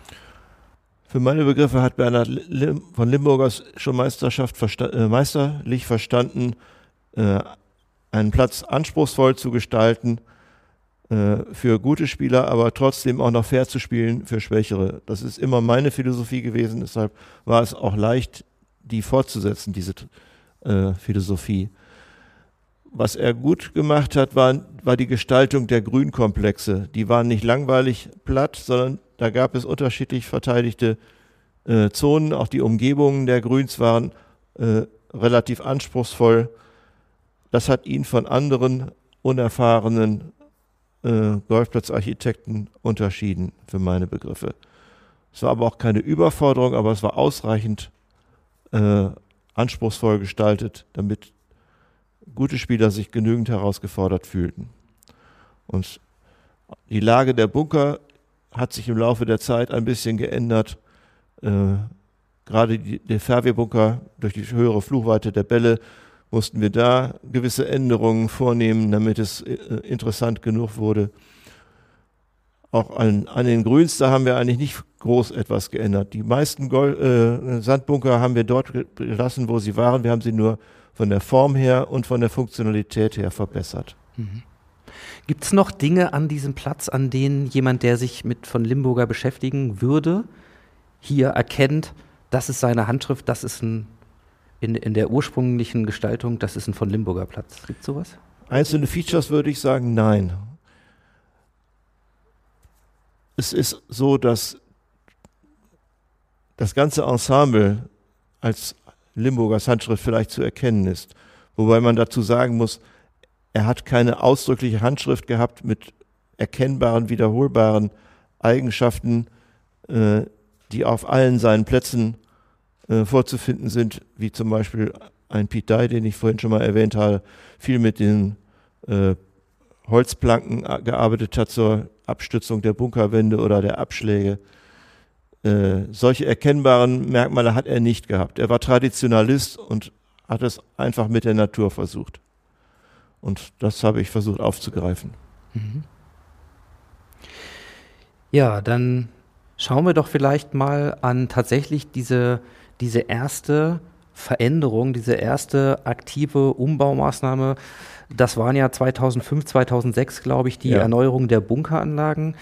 Für meine Begriffe hat Bernhard Lim von Limburgers schon Meisterschaft versta äh, meisterlich verstanden, äh, einen Platz anspruchsvoll zu gestalten, äh, für gute Spieler, aber trotzdem auch noch fair zu spielen für Schwächere. Das ist immer meine Philosophie gewesen, deshalb war es auch leicht, die fortzusetzen, diese äh, Philosophie. Was er gut gemacht hat, war, war die Gestaltung der Grünkomplexe. Die waren nicht langweilig platt, sondern da gab es unterschiedlich verteidigte äh, Zonen. Auch die Umgebungen der Grüns waren äh, relativ anspruchsvoll. Das hat ihn von anderen unerfahrenen äh, Golfplatzarchitekten unterschieden für meine Begriffe. Es war aber auch keine Überforderung, aber es war ausreichend äh, anspruchsvoll gestaltet, damit gute Spieler sich genügend herausgefordert fühlten. Und die Lage der Bunker hat sich im Laufe der Zeit ein bisschen geändert. Äh, gerade die, der Fairway-Bunker durch die höhere Fluchweite der Bälle mussten wir da gewisse Änderungen vornehmen, damit es äh, interessant genug wurde. Auch an, an, den Grüns, da haben wir eigentlich nicht groß etwas geändert. Die meisten Gold, äh, Sandbunker haben wir dort gelassen, wo sie waren. Wir haben sie nur von der Form her und von der Funktionalität her verbessert. Mhm. Gibt es noch Dinge an diesem Platz, an denen jemand, der sich mit von Limburger beschäftigen würde, hier erkennt, das ist seine Handschrift, das ist ein in, in der ursprünglichen Gestaltung, das ist ein von Limburger Platz. Gibt es sowas? Einzelne Features würde ich sagen, nein. Es ist so, dass das ganze Ensemble als Limburgers Handschrift vielleicht zu erkennen ist. Wobei man dazu sagen muss, er hat keine ausdrückliche Handschrift gehabt mit erkennbaren, wiederholbaren Eigenschaften, äh, die auf allen seinen Plätzen äh, vorzufinden sind, wie zum Beispiel ein Pete Dye, den ich vorhin schon mal erwähnt habe, viel mit den äh, Holzplanken gearbeitet hat zur Abstützung der Bunkerwände oder der Abschläge. Äh, solche erkennbaren Merkmale hat er nicht gehabt. Er war Traditionalist und hat es einfach mit der Natur versucht. Und das habe ich versucht aufzugreifen. Mhm. Ja, dann schauen wir doch vielleicht mal an tatsächlich diese diese erste Veränderung, diese erste aktive Umbaumaßnahme, das waren ja 2005, 2006, glaube ich, die ja. Erneuerung der Bunkeranlagen.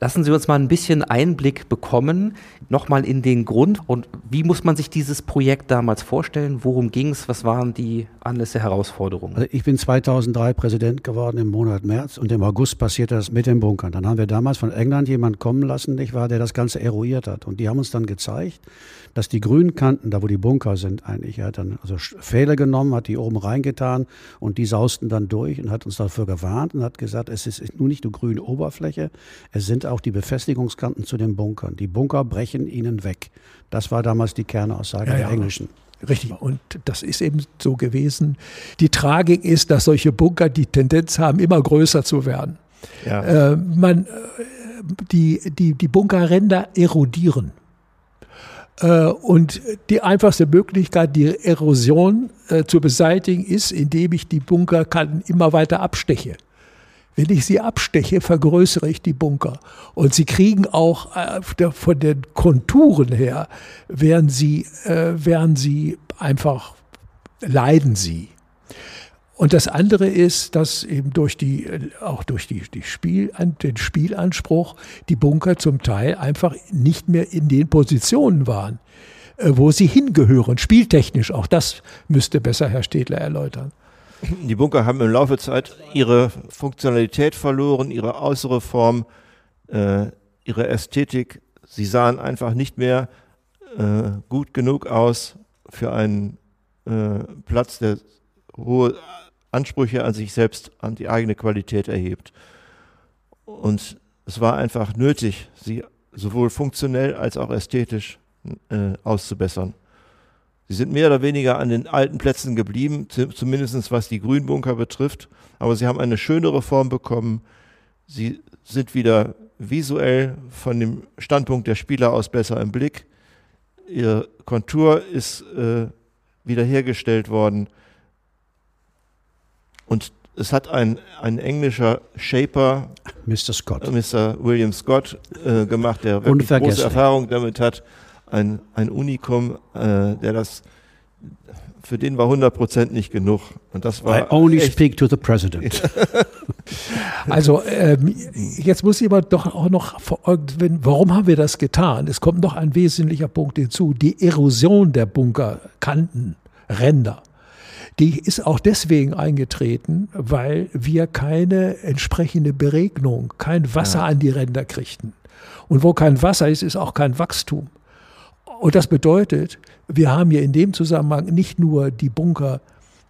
Lassen Sie uns mal ein bisschen Einblick bekommen, nochmal in den Grund und wie muss man sich dieses Projekt damals vorstellen? Worum ging es? Was waren die Anlässe, Herausforderungen? Also ich bin 2003 Präsident geworden im Monat März und im August passierte das mit den Bunkern. Dann haben wir damals von England jemanden kommen lassen, nicht wahr, der das Ganze eruiert hat. Und die haben uns dann gezeigt, dass die grünen Kanten, da wo die Bunker sind eigentlich, er hat dann also Pfähle genommen, hat die oben reingetan und die sausten dann durch und hat uns dafür gewarnt und hat gesagt, es ist nur nicht eine grüne Oberfläche, es sind auch die Befestigungskanten zu den Bunkern. Die Bunker brechen ihnen weg. Das war damals die Kernaussage ja, der ja. Englischen. Richtig. Und das ist eben so gewesen. Die Tragik ist, dass solche Bunker die Tendenz haben, immer größer zu werden. Ja. Äh, man, äh, die, die, die Bunkerränder erodieren. Äh, und die einfachste Möglichkeit, die Erosion äh, zu beseitigen, ist, indem ich die Bunkerkanten immer weiter absteche. Wenn ich sie absteche, vergrößere ich die Bunker. Und sie kriegen auch äh, von den Konturen her, werden sie, werden sie einfach, leiden sie. Und das andere ist, dass eben durch die, auch durch die, die Spiel, den Spielanspruch die Bunker zum Teil einfach nicht mehr in den Positionen waren, äh, wo sie hingehören, spieltechnisch. Auch das müsste besser Herr Städtler erläutern. Die Bunker haben im Laufe der Zeit ihre Funktionalität verloren, ihre äußere Form, äh, ihre Ästhetik. Sie sahen einfach nicht mehr äh, gut genug aus für einen äh, Platz, der hohe Ansprüche an sich selbst, an die eigene Qualität erhebt. Und es war einfach nötig, sie sowohl funktionell als auch ästhetisch äh, auszubessern. Sie sind mehr oder weniger an den alten Plätzen geblieben, zumindest was die Grünbunker betrifft, aber sie haben eine schönere Form bekommen. Sie sind wieder visuell von dem Standpunkt der Spieler aus besser im Blick. ihre Kontur ist äh, wiederhergestellt worden. Und es hat ein, ein englischer Shaper, Mr. Scott, äh, Mr. William Scott, äh, gemacht, der wirklich große Erfahrung damit hat. Ein, ein Unikum, äh, der das für den war 100 Prozent nicht genug. Und das war I only speak to the president. also ähm, jetzt muss ich aber doch auch noch, warum haben wir das getan? Es kommt noch ein wesentlicher Punkt hinzu, die Erosion der Bunkerkanten, Ränder. Die ist auch deswegen eingetreten, weil wir keine entsprechende Beregnung, kein Wasser ja. an die Ränder kriegten. Und wo kein Wasser ist, ist auch kein Wachstum. Und das bedeutet, wir haben hier in dem Zusammenhang nicht nur die Bunker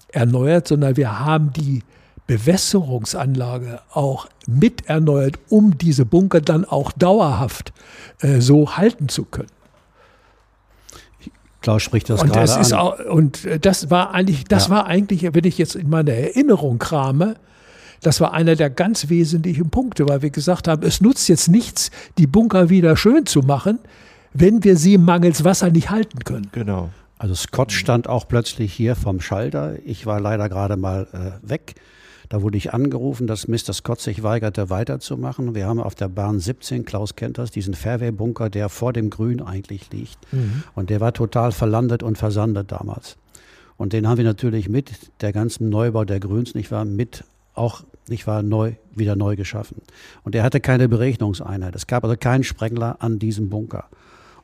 erneuert, sondern wir haben die Bewässerungsanlage auch mit erneuert, um diese Bunker dann auch dauerhaft äh, so halten zu können. Klaus spricht das und gerade das ist an. Auch, und das war eigentlich, das ja. war eigentlich, wenn ich jetzt in meine Erinnerung krame, das war einer der ganz wesentlichen Punkte, weil wir gesagt haben, es nutzt jetzt nichts, die Bunker wieder schön zu machen, wenn wir sie mangels Wasser nicht halten können. Genau. Also Scott stand auch plötzlich hier vom Schalter. Ich war leider gerade mal äh, weg. Da wurde ich angerufen, dass Mr. Scott sich weigerte, weiterzumachen. Wir haben auf der Bahn 17, Klaus kennt das, diesen Fairway-Bunker, der vor dem Grün eigentlich liegt. Mhm. Und der war total verlandet und versandet damals. Und den haben wir natürlich mit der ganzen Neubau der Grüns, nicht wahr, mit auch, nicht wahr, neu, wieder neu geschaffen. Und er hatte keine Berechnungseinheit. Es gab also keinen Sprengler an diesem Bunker.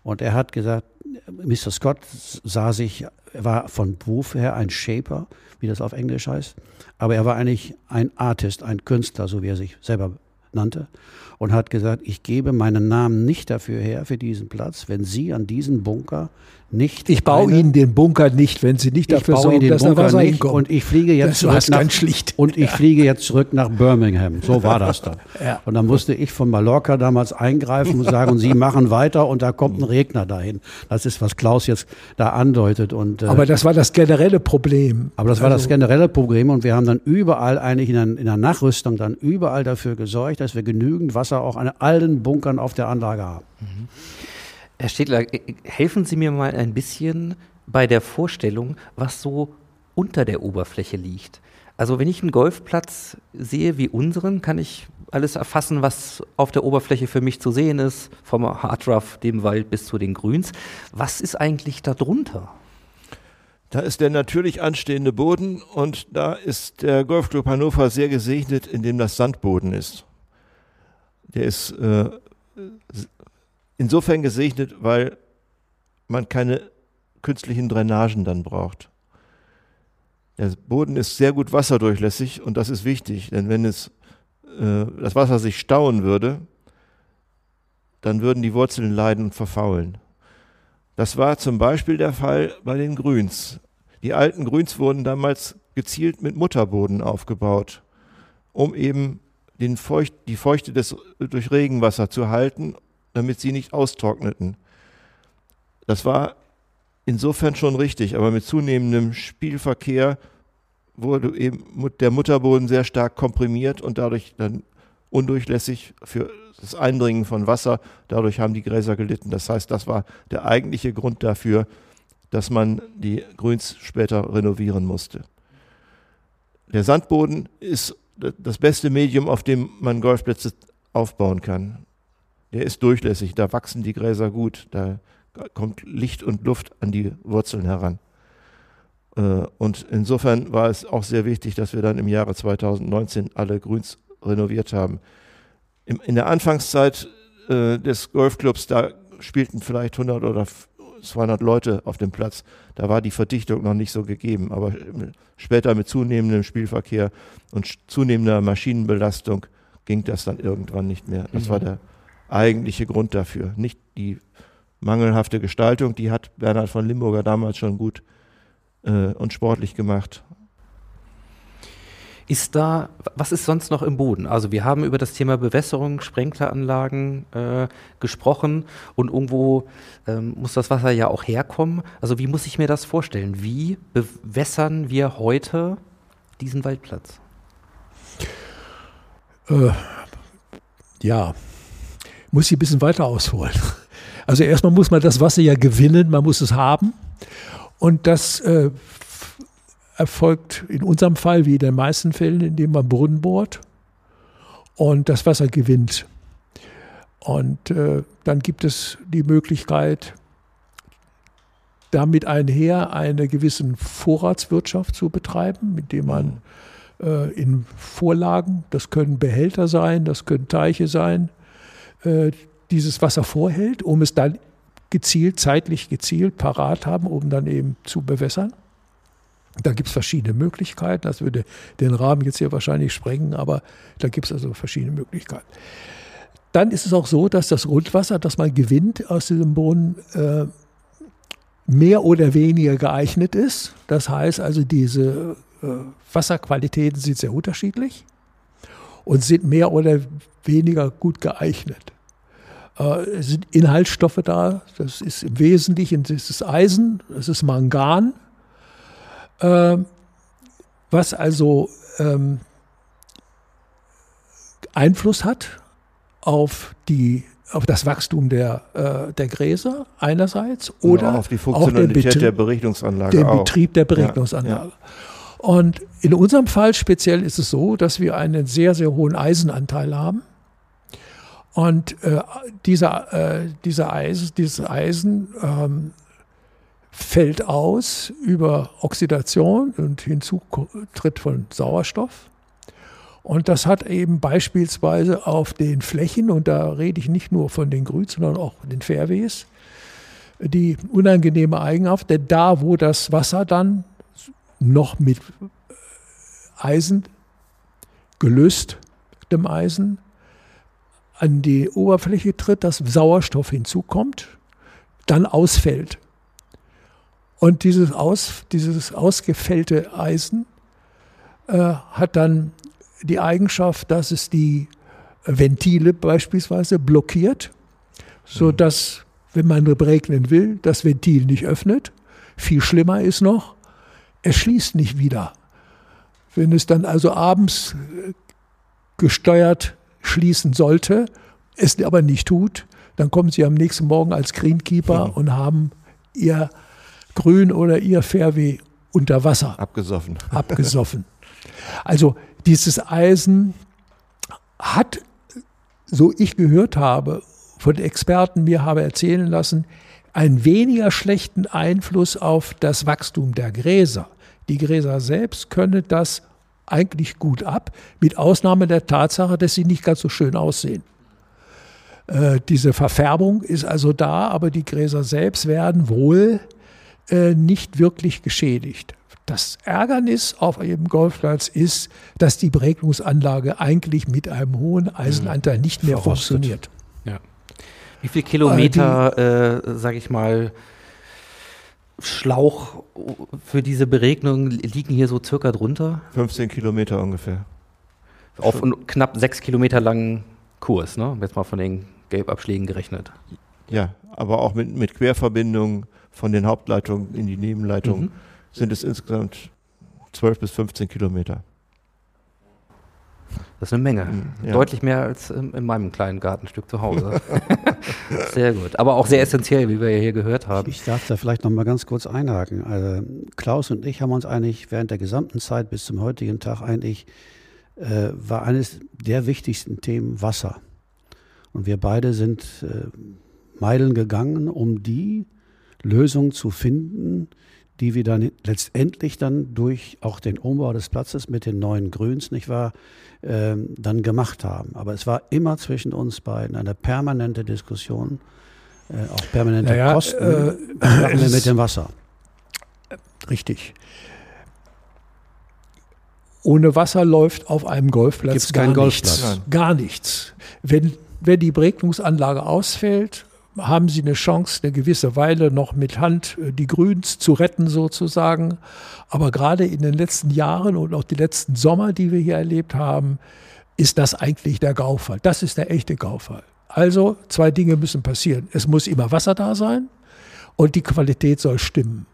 Und er hat gesagt, Mr. Scott sah sich, war von Beruf her ein Shaper, wie das auf Englisch heißt, aber er war eigentlich ein Artist, ein Künstler, so wie er sich selber nannte, und hat gesagt, ich gebe meinen Namen nicht dafür her, für diesen Platz, wenn Sie an diesen Bunker nicht. Ich baue eine, Ihnen den Bunker nicht, wenn Sie nicht dafür sorgen, dass Bunker da Wasser nicht hinkommt. Und ich fliege jetzt zurück nach, schlicht. Und ich ja. fliege jetzt zurück nach Birmingham. So war das dann. Ja. Und dann musste ich von Mallorca damals eingreifen und sagen, Sie machen weiter und da kommt ein Regner dahin. Das ist, was Klaus jetzt da andeutet. Und, äh, aber das war das generelle Problem. Aber das war also, das generelle Problem und wir haben dann überall eigentlich in der, in der Nachrüstung dann überall dafür gesorgt, dass wir genügend Wasser auch an allen Bunkern auf der Anlage haben. Mhm. Herr Stedler, äh, helfen Sie mir mal ein bisschen bei der Vorstellung, was so unter der Oberfläche liegt. Also wenn ich einen Golfplatz sehe wie unseren, kann ich alles erfassen, was auf der Oberfläche für mich zu sehen ist, vom Hard Rough, dem Wald bis zu den Grüns. Was ist eigentlich da drunter? Da ist der natürlich anstehende Boden und da ist der Golfclub Hannover sehr gesegnet, indem das Sandboden ist. Der ist äh, insofern gesegnet, weil man keine künstlichen Drainagen dann braucht. Der Boden ist sehr gut wasserdurchlässig und das ist wichtig, denn wenn es, äh, das Wasser sich stauen würde, dann würden die Wurzeln leiden und verfaulen. Das war zum Beispiel der Fall bei den Grüns. Die alten Grüns wurden damals gezielt mit Mutterboden aufgebaut, um eben Feucht, die Feuchte des, durch Regenwasser zu halten damit sie nicht austrockneten. Das war insofern schon richtig, aber mit zunehmendem Spielverkehr wurde eben der Mutterboden sehr stark komprimiert und dadurch dann undurchlässig für das Eindringen von Wasser. Dadurch haben die Gräser gelitten. Das heißt, das war der eigentliche Grund dafür, dass man die Grüns später renovieren musste. Der Sandboden ist das beste Medium, auf dem man Golfplätze aufbauen kann der ist durchlässig, da wachsen die Gräser gut, da kommt Licht und Luft an die Wurzeln heran. Äh, und insofern war es auch sehr wichtig, dass wir dann im Jahre 2019 alle Grüns renoviert haben. In der Anfangszeit äh, des Golfclubs, da spielten vielleicht 100 oder 200 Leute auf dem Platz. Da war die Verdichtung noch nicht so gegeben. Aber später mit zunehmendem Spielverkehr und zunehmender Maschinenbelastung ging das dann irgendwann nicht mehr. Das mhm. war der eigentliche Grund dafür. Nicht die mangelhafte Gestaltung, die hat Bernhard von Limburger damals schon gut äh, und sportlich gemacht. Ist da, was ist sonst noch im Boden? Also wir haben über das Thema Bewässerung, Sprenkleranlagen äh, gesprochen und irgendwo ähm, muss das Wasser ja auch herkommen. Also wie muss ich mir das vorstellen? Wie bewässern wir heute diesen Waldplatz? Äh, ja, muss ich ein bisschen weiter ausholen. Also erstmal muss man das Wasser ja gewinnen, man muss es haben. Und das äh, erfolgt in unserem Fall wie in den meisten Fällen, indem man Brunnen bohrt und das Wasser gewinnt. Und äh, dann gibt es die Möglichkeit, damit einher eine gewisse Vorratswirtschaft zu betreiben, indem man äh, in Vorlagen, das können Behälter sein, das können Teiche sein, äh, dieses Wasser vorhält, um es dann gezielt, zeitlich gezielt parat haben, um dann eben zu bewässern. Da gibt es verschiedene Möglichkeiten. Das würde den Rahmen jetzt hier wahrscheinlich sprengen, aber da gibt es also verschiedene Möglichkeiten. Dann ist es auch so, dass das Grundwasser, das man gewinnt aus diesem Brunnen, äh, mehr oder weniger geeignet ist. Das heißt also, diese äh, Wasserqualitäten sind sehr unterschiedlich und sind mehr oder weniger gut geeignet. Äh, es sind Inhaltsstoffe da, das ist im Wesentlichen das ist Eisen, das ist Mangan, äh, was also ähm, Einfluss hat auf die auf das Wachstum der, äh, der Gräser einerseits oder auf die Funktionalität Betrieb, der Berechnungsanlage. Den auch. Betrieb der Berechnungsanlage. Ja, ja. Und in unserem Fall speziell ist es so, dass wir einen sehr, sehr hohen Eisenanteil haben. Und äh, dieser, äh, dieser Eisen, dieses Eisen ähm, fällt aus über Oxidation und Hinzutritt von Sauerstoff. Und das hat eben beispielsweise auf den Flächen, und da rede ich nicht nur von den Grüns, sondern auch den Fairways, die unangenehme Eigenschaft, denn da, wo das Wasser dann noch mit Eisen, gelöst dem Eisen, an die Oberfläche tritt, dass Sauerstoff hinzukommt, dann ausfällt. Und dieses, aus, dieses ausgefällte Eisen äh, hat dann die Eigenschaft, dass es die Ventile beispielsweise blockiert, sodass, wenn man regnen will, das Ventil nicht öffnet. Viel schlimmer ist noch, es schließt nicht wieder. Wenn es dann also abends äh, gesteuert schließen sollte, es aber nicht tut, dann kommen Sie am nächsten Morgen als Greenkeeper mhm. und haben Ihr Grün oder Ihr Fairway unter Wasser. Abgesoffen. Abgesoffen. Also dieses Eisen hat, so ich gehört habe, von Experten mir habe erzählen lassen, einen weniger schlechten Einfluss auf das Wachstum der Gräser. Die Gräser selbst können das eigentlich gut ab, mit Ausnahme der Tatsache, dass sie nicht ganz so schön aussehen. Äh, diese Verfärbung ist also da, aber die Gräser selbst werden wohl äh, nicht wirklich geschädigt. Das Ärgernis auf einem Golfplatz ist, dass die Beregnungsanlage eigentlich mit einem hohen Eisenanteil nicht mehr Verrostet. funktioniert. Ja. Wie viele Kilometer, äh, sage ich mal, Schlauch für diese Beregnung liegen hier so circa drunter? 15 Kilometer ungefähr. Auf einen knapp sechs Kilometer langen Kurs, ne? Jetzt mal von den Gelbabschlägen gerechnet. Ja, aber auch mit, mit Querverbindungen von den Hauptleitungen in die Nebenleitungen mhm. sind es insgesamt 12 bis 15 Kilometer. Das ist eine Menge. Mhm, ja. Deutlich mehr als in, in, meinem kleinen Gartenstück zu Hause. sehr gut. Aber auch sehr essentiell, wie wir ja hier gehört haben. Ich darf da vielleicht noch mal ganz kurz einhaken. Also Klaus und ich haben uns eigentlich während der gesamten Zeit bis zum heutigen Tag eigentlich, äh, war eines der wichtigsten Themen Wasser. Und wir beide sind äh, Meilen gegangen, um die Lösung zu finden, die wir dann letztendlich dann durch auch den Umbau des Platzes mit den neuen Grüns, nicht wahr, ähm, dann gemacht haben. Aber es war immer zwischen uns beiden eine permanente Diskussion, äh, auch permanente naja, Kosten äh, machen wir mit dem Wasser. Richtig. Ohne Wasser läuft auf einem Golfplatz Gibt's gar nichts. Golfplatz. Gar nichts. Wenn, wenn die Beregnungsanlage ausfällt, haben sie eine Chance, eine gewisse Weile noch mit Hand äh, die Grüns zu retten sozusagen. Aber gerade in den letzten Jahren und auch die letzten Sommer, die wir hier erlebt haben, ist das eigentlich der Gaufall. Das ist der echte Gaufall. Also zwei Dinge müssen passieren. Es muss immer Wasser da sein und die Qualität soll stimmen.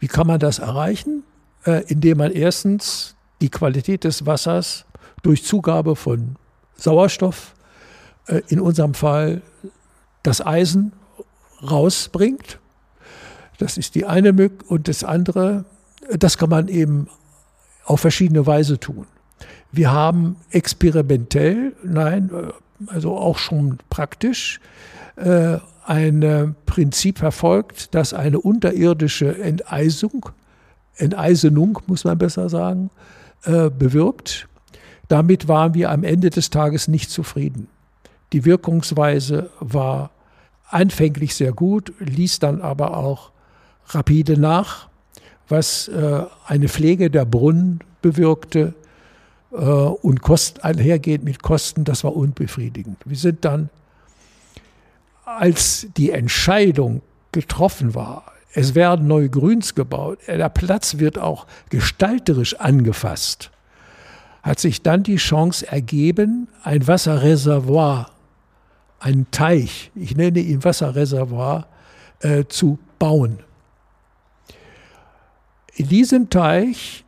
Wie kann man das erreichen? Äh, indem man erstens die Qualität des Wassers durch Zugabe von Sauerstoff, äh, in unserem Fall das Eisen rausbringt. Das ist die eine Möglichkeit. Und das andere, das kann man eben auf verschiedene Weise tun. Wir haben experimentell, nein, also auch schon praktisch, äh, ein Prinzip verfolgt, das eine unterirdische Enteisung, Enteisenung, muss man besser sagen, äh, bewirkt. Damit waren wir am Ende des Tages nicht zufrieden. Die Wirkungsweise war anfänglich sehr gut, ließ dann aber auch rapide nach, was äh, eine Pflege der Brunnen bewirkte äh, und Kost, einhergeht mit Kosten, das war unbefriedigend. Wir sind dann, als die Entscheidung getroffen war, es werden neue Grüns gebaut, der Platz wird auch gestalterisch angefasst, hat sich dann die Chance ergeben, ein Wasserreservoir einen Teich, ich nenne ihn Wasserreservoir, äh, zu bauen. In diesem Teich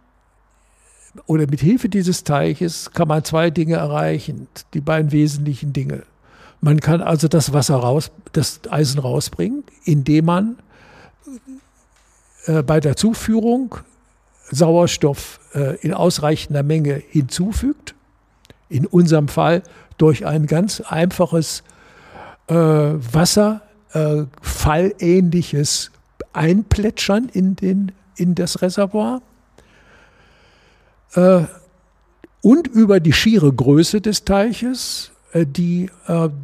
oder mit Hilfe dieses Teiches kann man zwei Dinge erreichen, die beiden wesentlichen Dinge. Man kann also das Wasser raus, das Eisen rausbringen, indem man äh, bei der Zuführung Sauerstoff äh, in ausreichender Menge hinzufügt. In unserem Fall durch ein ganz einfaches äh, wasserfallähnliches äh, Einplätschern in, den, in das Reservoir äh, und über die schiere Größe des Teiches, äh, die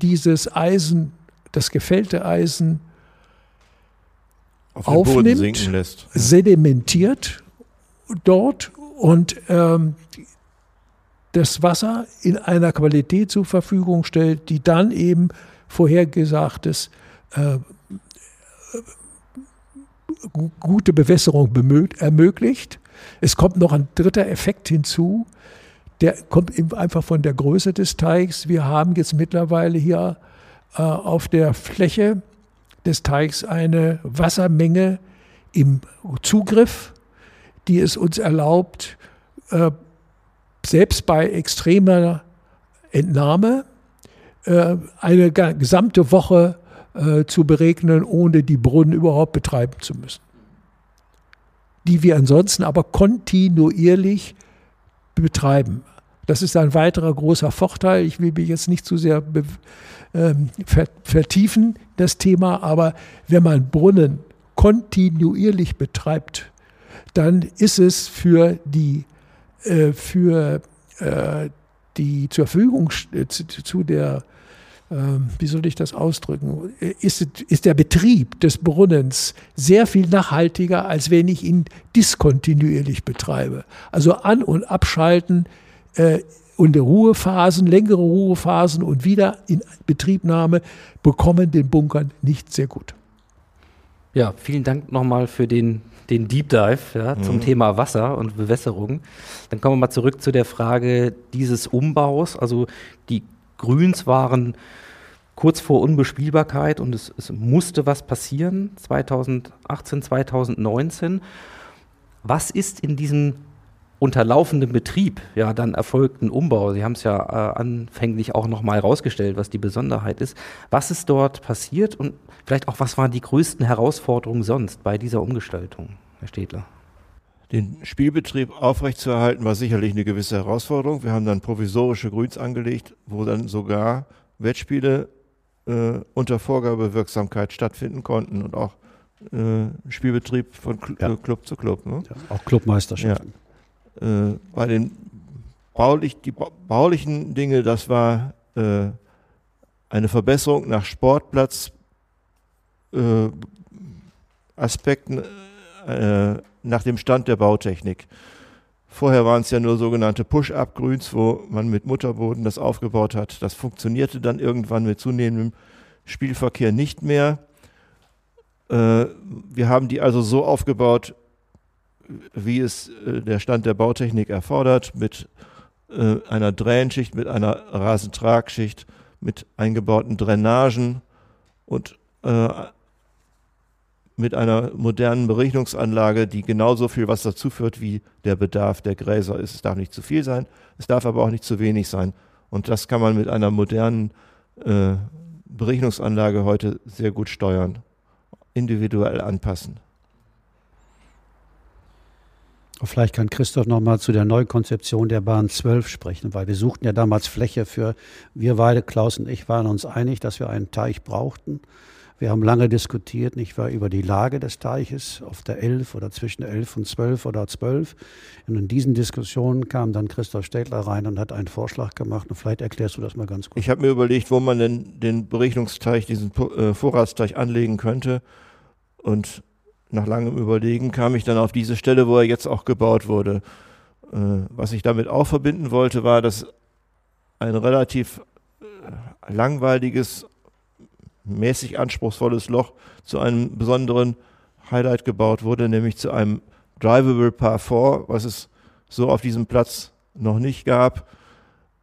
dieses Eisen, das gefällte Eisen Auf aufnimmt, sedimentiert dort und ähm, das Wasser in einer Qualität zur Verfügung stellt, die dann eben vorhergesagtes äh, gute Bewässerung ermöglicht. Es kommt noch ein dritter Effekt hinzu, der kommt einfach von der Größe des Teichs. Wir haben jetzt mittlerweile hier äh, auf der Fläche des Teichs eine Wassermenge im Zugriff, die es uns erlaubt, äh, selbst bei extremer Entnahme eine gesamte Woche äh, zu beregnen, ohne die Brunnen überhaupt betreiben zu müssen. Die wir ansonsten aber kontinuierlich betreiben. Das ist ein weiterer großer Vorteil. Ich will mich jetzt nicht zu sehr ähm, vertiefen, das Thema, aber wenn man Brunnen kontinuierlich betreibt, dann ist es für die, äh, für, äh, die zur Verfügung äh, zu, der wie soll ich das ausdrücken, ist, ist der Betrieb des Brunnens sehr viel nachhaltiger, als wenn ich ihn diskontinuierlich betreibe. Also an- und abschalten äh, und Ruhephasen, längere Ruhephasen und wieder in Betriebnahme bekommen den Bunkern nicht sehr gut. Ja, vielen Dank nochmal für den, den Deep Dive ja, mhm. zum Thema Wasser und Bewässerung. Dann kommen wir mal zurück zu der Frage dieses Umbaus. Also die Grüns waren kurz vor Unbespielbarkeit und es, es, musste was passieren 2018, 2019. Was ist in diesem unterlaufenden Betrieb ja dann erfolgten Umbau? Sie haben es ja äh, anfänglich auch nochmal herausgestellt, was die Besonderheit ist. Was ist dort passiert und vielleicht auch, was waren die größten Herausforderungen sonst bei dieser Umgestaltung, Herr Städtler? Den Spielbetrieb aufrechtzuerhalten war sicherlich eine gewisse Herausforderung. Wir haben dann provisorische Grüns angelegt, wo dann sogar Wettspiele äh, unter Vorgabewirksamkeit stattfinden konnten und auch äh, Spielbetrieb von Cl ja. Club zu Club. Ne? Ja, auch Clubmeisterschaften. Ja. Äh, bei den baulich, die baulichen Dinge, das war äh, eine Verbesserung nach Sportplatz äh, Aspekten äh, nach dem Stand der Bautechnik. Vorher waren es ja nur sogenannte Push-Up-Grüns, wo man mit Mutterboden das aufgebaut hat. Das funktionierte dann irgendwann mit zunehmendem Spielverkehr nicht mehr. Äh, wir haben die also so aufgebaut, wie es äh, der Stand der Bautechnik erfordert, mit äh, einer Dränenschicht, mit einer Rasentragschicht, mit eingebauten Drainagen und äh, mit einer modernen Berechnungsanlage, die genauso viel Wasser zuführt, wie der Bedarf der Gräser ist. Es darf nicht zu viel sein, es darf aber auch nicht zu wenig sein. Und das kann man mit einer modernen äh, Berechnungsanlage heute sehr gut steuern, individuell anpassen. Vielleicht kann Christoph noch mal zu der Neukonzeption der Bahn 12 sprechen, weil wir suchten ja damals Fläche für, wir beide, Klaus und ich, waren uns einig, dass wir einen Teich brauchten. Wir haben lange diskutiert, nicht wahr, über die Lage des Teiches auf der 11 oder zwischen 11 und 12 oder 12. Und in diesen Diskussionen kam dann Christoph Städtler rein und hat einen Vorschlag gemacht. Und vielleicht erklärst du das mal ganz kurz. Ich habe mir überlegt, wo man denn den Berechnungsteich, diesen äh, Vorratsteich anlegen könnte. Und nach langem Überlegen kam ich dann auf diese Stelle, wo er jetzt auch gebaut wurde. Äh, was ich damit auch verbinden wollte, war, dass ein relativ äh, langweiliges, mäßig anspruchsvolles Loch zu einem besonderen Highlight gebaut wurde, nämlich zu einem Drivable Par 4, was es so auf diesem Platz noch nicht gab.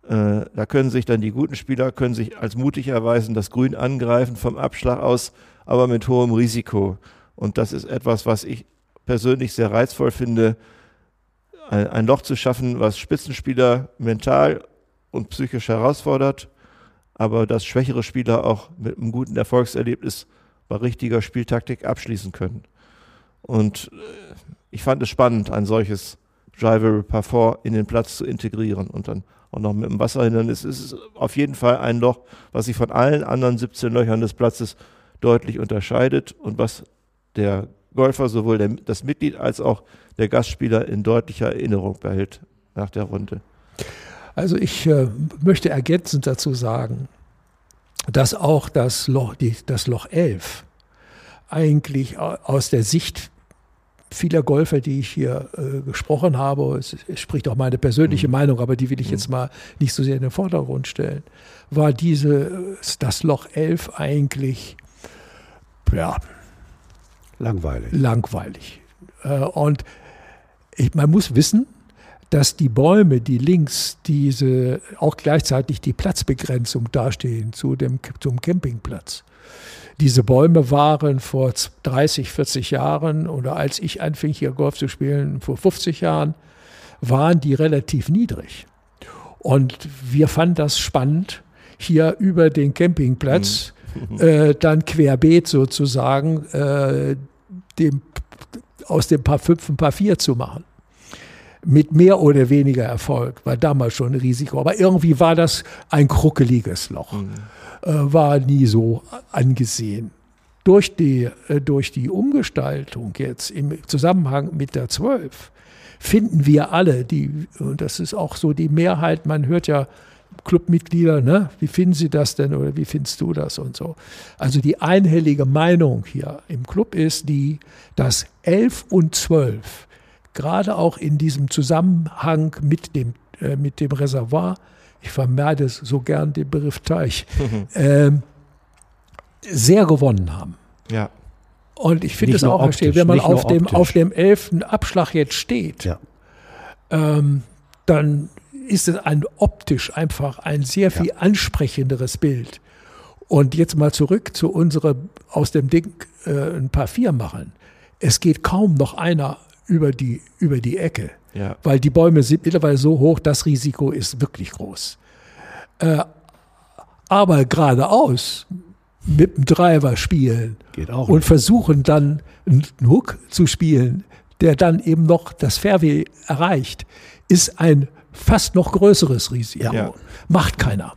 Äh, da können sich dann die guten Spieler können sich als mutig erweisen, das Grün angreifen vom Abschlag aus, aber mit hohem Risiko. Und das ist etwas, was ich persönlich sehr reizvoll finde, ein, ein Loch zu schaffen, was Spitzenspieler mental und psychisch herausfordert, aber dass schwächere Spieler auch mit einem guten Erfolgserlebnis bei richtiger Spieltaktik abschließen können. Und äh, ich fand es spannend, ein solches Driver Parfort in den Platz zu integrieren und dann auch noch mit dem Wasserhindernis. Es ist auf jeden Fall ein Loch, was sich von allen anderen 17 Löchern des Platzes deutlich unterscheidet und was der Golfer, sowohl der, das Mitglied als auch der Gastspieler in deutlicher Erinnerung behält nach der Runde. Also ich äh, möchte ergänzend dazu sagen, dass auch das Loch, die, das Loch 11 eigentlich aus der Sicht vieler Golfer, die ich hier äh, gesprochen habe, es, es, spricht auch meine persönliche mhm. Meinung, aber die will ich jetzt mhm. mal nicht so sehr in den Vordergrund stellen, war diese, das Loch 11 eigentlich, ja, Langweilig. Langweilig. Äh, und ich, man muss wissen, dass die Bäume, die links diese auch gleichzeitig die Platzbegrenzung dastehen zu dem, zum Campingplatz. Diese Bäume waren vor 30, 40 Jahren oder als ich anfing hier Golf zu spielen, vor 50 Jahren, waren die relativ niedrig. Und wir fanden das spannend, hier über den Campingplatz mhm. äh, dann querbeet sozusagen äh, dem, aus dem Paar 5 ein Paar 4 zu machen. Mit mehr oder weniger Erfolg, war damals schon ein Risiko. Aber irgendwie war das ein kruckeliges Loch. Mhm. Äh, war nie so angesehen. Durch die, äh, durch die Umgestaltung jetzt im Zusammenhang mit der 12 finden wir alle, die, und das ist auch so die Mehrheit, man hört ja Clubmitglieder, ne? wie finden Sie das denn oder wie findest du das und so. Also die einhellige Meinung hier im Club ist die, dass 11 und 12, gerade auch in diesem Zusammenhang mit dem, äh, mit dem Reservoir, ich vermeide so gern den Begriff Teich, äh, sehr gewonnen haben. Ja. Und ich finde es auch verstehen, wenn man auf dem, auf dem 11. Abschlag jetzt steht, ja. ähm, dann ist es ein optisch einfach ein sehr viel ja. ansprechenderes Bild. Und jetzt mal zurück zu unserer aus dem Ding äh, ein paar vier machen. Es geht kaum noch einer über die, über die Ecke, ja. weil die Bäume sind mittlerweile so hoch, das Risiko ist wirklich groß. Äh, aber geradeaus mit dem Driver spielen und versuchen dann einen Hook zu spielen, der dann eben noch das Fairway erreicht, ist ein fast noch größeres Risiko. Ja. Macht keiner.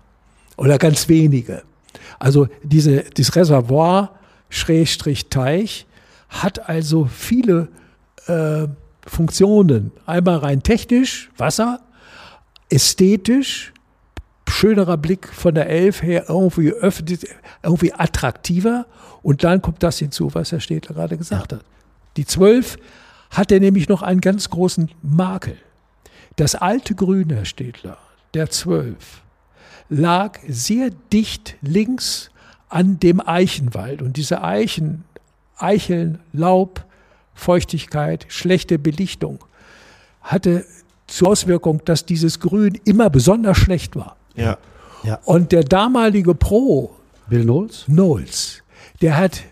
Oder ganz wenige. Also diese, dieses Reservoir Schrägstrich Teich hat also viele äh, Funktionen. Einmal rein technisch, Wasser, ästhetisch, schönerer Blick von der Elf her, irgendwie, öffentlich, irgendwie attraktiver. Und dann kommt das hinzu, was Herr Städtler gerade gesagt ja. hat. Die Zwölf hat er nämlich noch einen ganz großen Makel. Das alte Grün, Herr Städtler, der 12, lag sehr dicht links an dem Eichenwald. Und diese Eichen, Eicheln, Laub, Feuchtigkeit, schlechte Belichtung hatte zur Auswirkung, dass dieses Grün immer besonders schlecht war. Ja. ja. Und der damalige Pro, Bill Knowles, Knowles der hat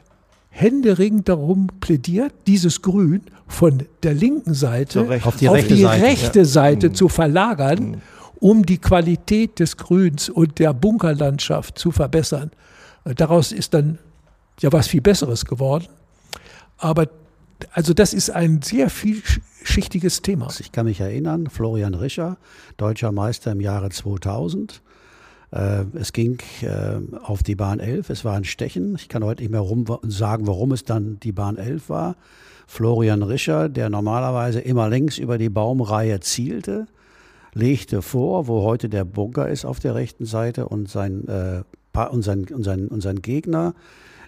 händeringend darum plädiert, dieses Grün von der linken Seite auf die auf rechte die Seite, rechte ja. Seite mhm. zu verlagern, mhm. um die Qualität des Grüns und der Bunkerlandschaft zu verbessern. Daraus ist dann ja was viel Besseres geworden. Aber also das ist ein sehr vielschichtiges Thema. Ich kann mich erinnern, Florian Rischer, deutscher Meister im Jahre 2000. Äh, es ging äh, auf die Bahn 11, es war ein Stechen. Ich kann heute nicht mehr sagen, warum es dann die Bahn 11 war. Florian Rischer, der normalerweise immer längs über die Baumreihe zielte, legte vor, wo heute der Bunker ist auf der rechten Seite und sein, äh, und sein, und sein, und sein Gegner,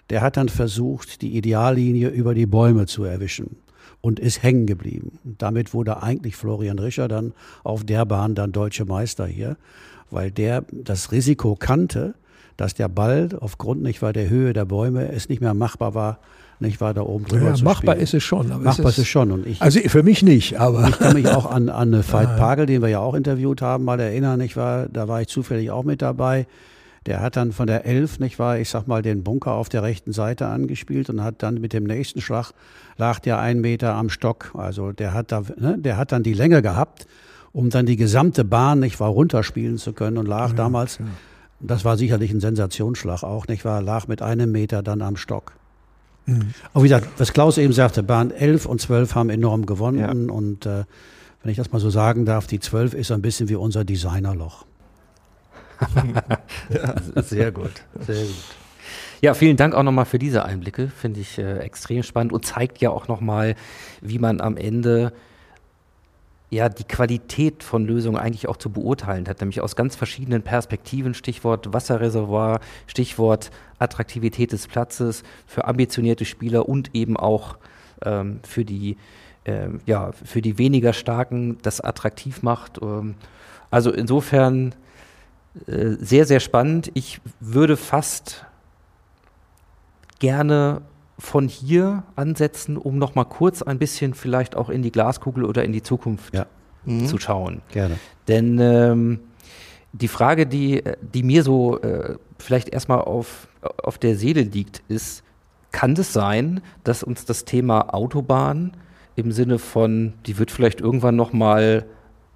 der hat dann versucht, die Ideallinie über die Bäume zu erwischen und ist hängen geblieben. damit wurde eigentlich Florian Rischer dann auf der Bahn dann deutsche Meister hier, weil der das Risiko kannte, dass der Ball aufgrund nicht weil der Höhe der Bäume es nicht mehr machbar war, nicht weiter oben drüber ja, zu machbar spielen. ist es schon. machbar ist es schon. Und ich, also für mich nicht, aber. Ich kann mich auch an, an Veit Pagel, den wir ja auch interviewt haben, mal erinnern. Ich war, da war ich zufällig auch mit dabei. Der hat dann von der Elf, nicht wahr, ich sag mal, den Bunker auf der rechten Seite angespielt und hat dann mit dem nächsten Schlag lag der ein Meter am Stock. Also der hat da, ne, der hat dann die Länge gehabt, um dann die gesamte Bahn, nicht wahr, runterspielen zu können und lag ja, damals, ja. das war sicherlich ein Sensationsschlag auch, nicht wahr, lag mit einem Meter dann am Stock. Mhm. Aber wie gesagt, was Klaus eben sagte, Bahn 11 und 12 haben enorm gewonnen. Ja. Und äh, wenn ich das mal so sagen darf, die 12 ist ein bisschen wie unser Designerloch. ja. Sehr gut, sehr gut. Ja, vielen Dank auch nochmal für diese Einblicke. Finde ich äh, extrem spannend und zeigt ja auch nochmal, wie man am Ende ja die Qualität von Lösungen eigentlich auch zu beurteilen hat, nämlich aus ganz verschiedenen Perspektiven, Stichwort Wasserreservoir, Stichwort Attraktivität des Platzes für ambitionierte Spieler und eben auch ähm, für die ähm, ja, für die weniger starken das attraktiv macht. Ähm, also insofern äh, sehr, sehr spannend. Ich würde fast gerne von hier ansetzen, um noch mal kurz ein bisschen vielleicht auch in die Glaskugel oder in die Zukunft ja. mhm. zu schauen. Gerne. Denn ähm, die Frage, die, die mir so äh, vielleicht erstmal auf, auf der Seele liegt, ist, kann es das sein, dass uns das Thema Autobahn im Sinne von, die wird vielleicht irgendwann noch mal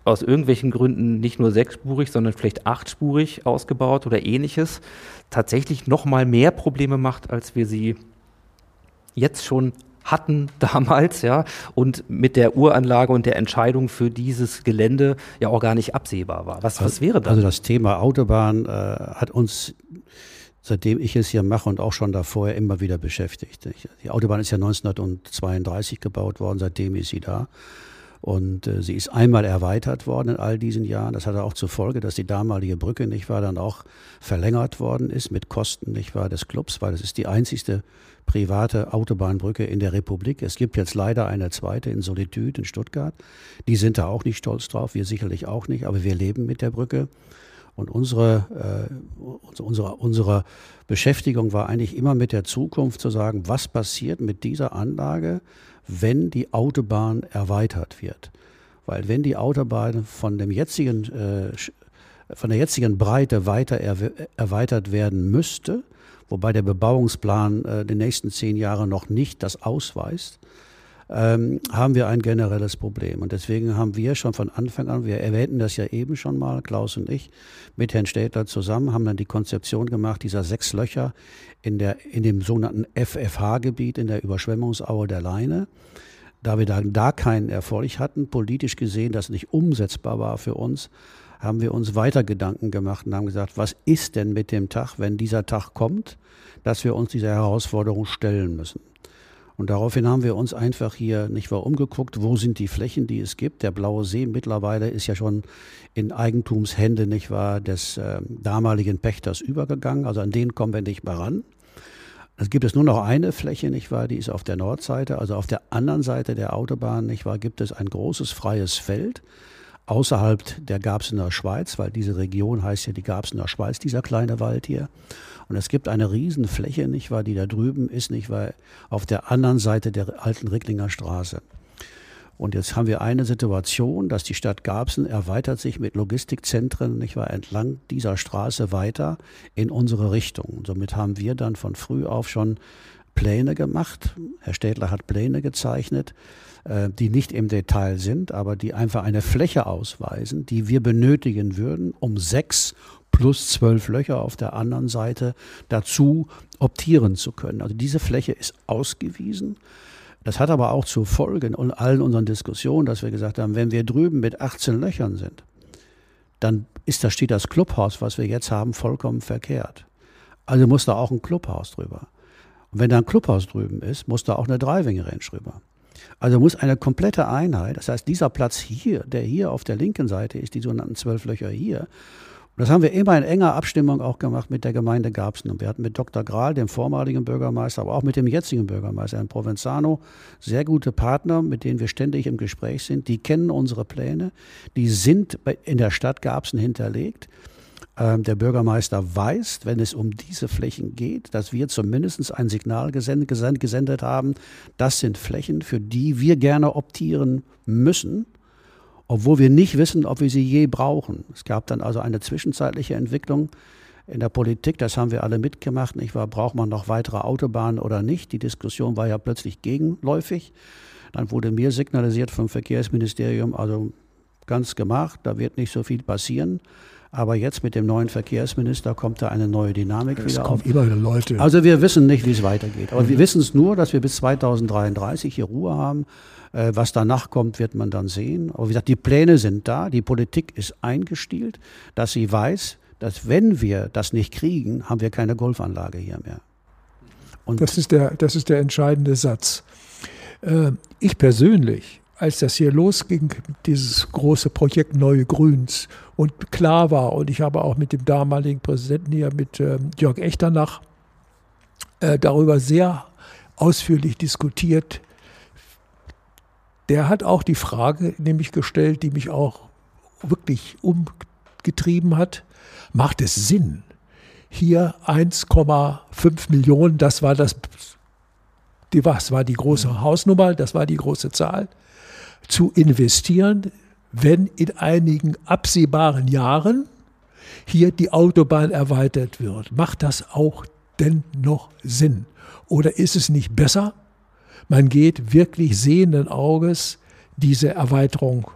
aus irgendwelchen Gründen nicht nur sechsspurig, sondern vielleicht achtspurig ausgebaut oder ähnliches, tatsächlich noch mal mehr Probleme macht, als wir sie jetzt schon hatten damals, ja, und mit der Uranlage und der Entscheidung für dieses Gelände ja auch gar nicht absehbar war. Was, was wäre das? Also das Thema Autobahn äh, hat uns, seitdem ich es hier mache und auch schon davor, immer wieder beschäftigt. Die Autobahn ist ja 1932 gebaut worden, seitdem ist sie da. Und äh, sie ist einmal erweitert worden in all diesen Jahren. Das hatte auch zur Folge, dass die damalige Brücke, nicht wahr, dann auch verlängert worden ist mit Kosten, nicht wahr, des Clubs, weil das ist die einzigste private Autobahnbrücke in der Republik. Es gibt jetzt leider eine zweite in Solitude in Stuttgart. Die sind da auch nicht stolz drauf, wir sicherlich auch nicht, aber wir leben mit der Brücke. Und unsere, äh, unsere, unsere Beschäftigung war eigentlich immer mit der Zukunft zu sagen, was passiert mit dieser Anlage, wenn die Autobahn erweitert wird. Weil wenn die Autobahn von dem jetzigen, äh, von der jetzigen Breite weiter erweitert werden müsste, wobei der Bebauungsplan äh, die nächsten zehn Jahre noch nicht das ausweist, ähm, haben wir ein generelles Problem. Und deswegen haben wir schon von Anfang an, wir erwähnten das ja eben schon mal, Klaus und ich, mit Herrn Städtler zusammen, haben dann die Konzeption gemacht, dieser sechs Löcher in, der, in dem sogenannten FFH-Gebiet, in der Überschwemmungsaue der Leine. Da wir da, da keinen Erfolg hatten, politisch gesehen, das nicht umsetzbar war für uns, haben wir uns weiter Gedanken gemacht und haben gesagt, was ist denn mit dem Tag, wenn dieser Tag kommt, dass wir uns dieser Herausforderung stellen müssen. Und daraufhin haben wir uns einfach hier nicht wahr umgeguckt, wo sind die Flächen, die es gibt. Der Blaue See mittlerweile ist ja schon in Eigentumshände, nicht wahr, des äh, damaligen Pächters übergegangen. Also an den kommen wir nicht mehr ran. Es gibt es nur noch eine Fläche, nicht wahr? Die ist auf der Nordseite. Also auf der anderen Seite der Autobahn, nicht wahr, gibt es ein großes freies Feld außerhalb der Garbsener Schweiz, weil diese Region heißt ja die Garbsener Schweiz, dieser kleine Wald hier. Und es gibt eine Riesenfläche, nicht wahr, die da drüben ist, nicht wahr, auf der anderen Seite der alten Ricklinger Straße. Und jetzt haben wir eine Situation, dass die Stadt Garbsen erweitert sich mit Logistikzentren, nicht wahr, entlang dieser Straße weiter in unsere Richtung. Somit haben wir dann von früh auf schon Pläne gemacht. Herr Städtler hat Pläne gezeichnet, äh, die nicht im Detail sind, aber die einfach eine Fläche ausweisen, die wir benötigen würden, um sechs plus zwölf Löcher auf der anderen Seite dazu optieren zu können. Also diese Fläche ist ausgewiesen. Das hat aber auch zur Folge in allen unseren Diskussionen, dass wir gesagt haben, wenn wir drüben mit 18 Löchern sind, dann ist da steht das Clubhaus, was wir jetzt haben, vollkommen verkehrt. Also muss da auch ein Clubhaus drüber. Und wenn da ein Clubhaus drüben ist, muss da auch eine Driving Range drüber. Also muss eine komplette Einheit, das heißt dieser Platz hier, der hier auf der linken Seite ist, die sogenannten zwölf Löcher hier, das haben wir immer in enger Abstimmung auch gemacht mit der Gemeinde Garbsen. Und wir hatten mit Dr. Grahl, dem vormaligen Bürgermeister, aber auch mit dem jetzigen Bürgermeister, Herrn Provenzano, sehr gute Partner, mit denen wir ständig im Gespräch sind. Die kennen unsere Pläne, die sind in der Stadt Garbsen hinterlegt. Ähm, der Bürgermeister weiß, wenn es um diese Flächen geht, dass wir zumindest ein Signal gesendet, gesendet haben, das sind Flächen, für die wir gerne optieren müssen, obwohl wir nicht wissen, ob wir sie je brauchen. Es gab dann also eine zwischenzeitliche Entwicklung in der Politik, das haben wir alle mitgemacht, nicht wahr? Braucht man noch weitere Autobahnen oder nicht? Die Diskussion war ja plötzlich gegenläufig. Dann wurde mir signalisiert vom Verkehrsministerium, also ganz gemacht, da wird nicht so viel passieren. Aber jetzt mit dem neuen Verkehrsminister kommt da eine neue Dynamik es wieder kommen auf. Immer wieder Leute. Also wir wissen nicht, wie es weitergeht. Aber mhm. wir wissen es nur, dass wir bis 2033 hier Ruhe haben. Äh, was danach kommt, wird man dann sehen. Aber wie gesagt, die Pläne sind da. Die Politik ist eingestielt, dass sie weiß, dass wenn wir das nicht kriegen, haben wir keine Golfanlage hier mehr. Und das, ist der, das ist der entscheidende Satz. Äh, ich persönlich als das hier losging, dieses große Projekt Neue Grüns und klar war, und ich habe auch mit dem damaligen Präsidenten hier, mit äh, Jörg Echternach, darüber sehr ausführlich diskutiert. Der hat auch die Frage nämlich gestellt, die mich auch wirklich umgetrieben hat. Macht es Sinn, hier 1,5 Millionen, das war das, die, was war die große Hausnummer, das war die große Zahl, zu investieren, wenn in einigen absehbaren Jahren hier die Autobahn erweitert wird. Macht das auch denn noch Sinn? Oder ist es nicht besser, man geht wirklich sehenden Auges diese Erweiterung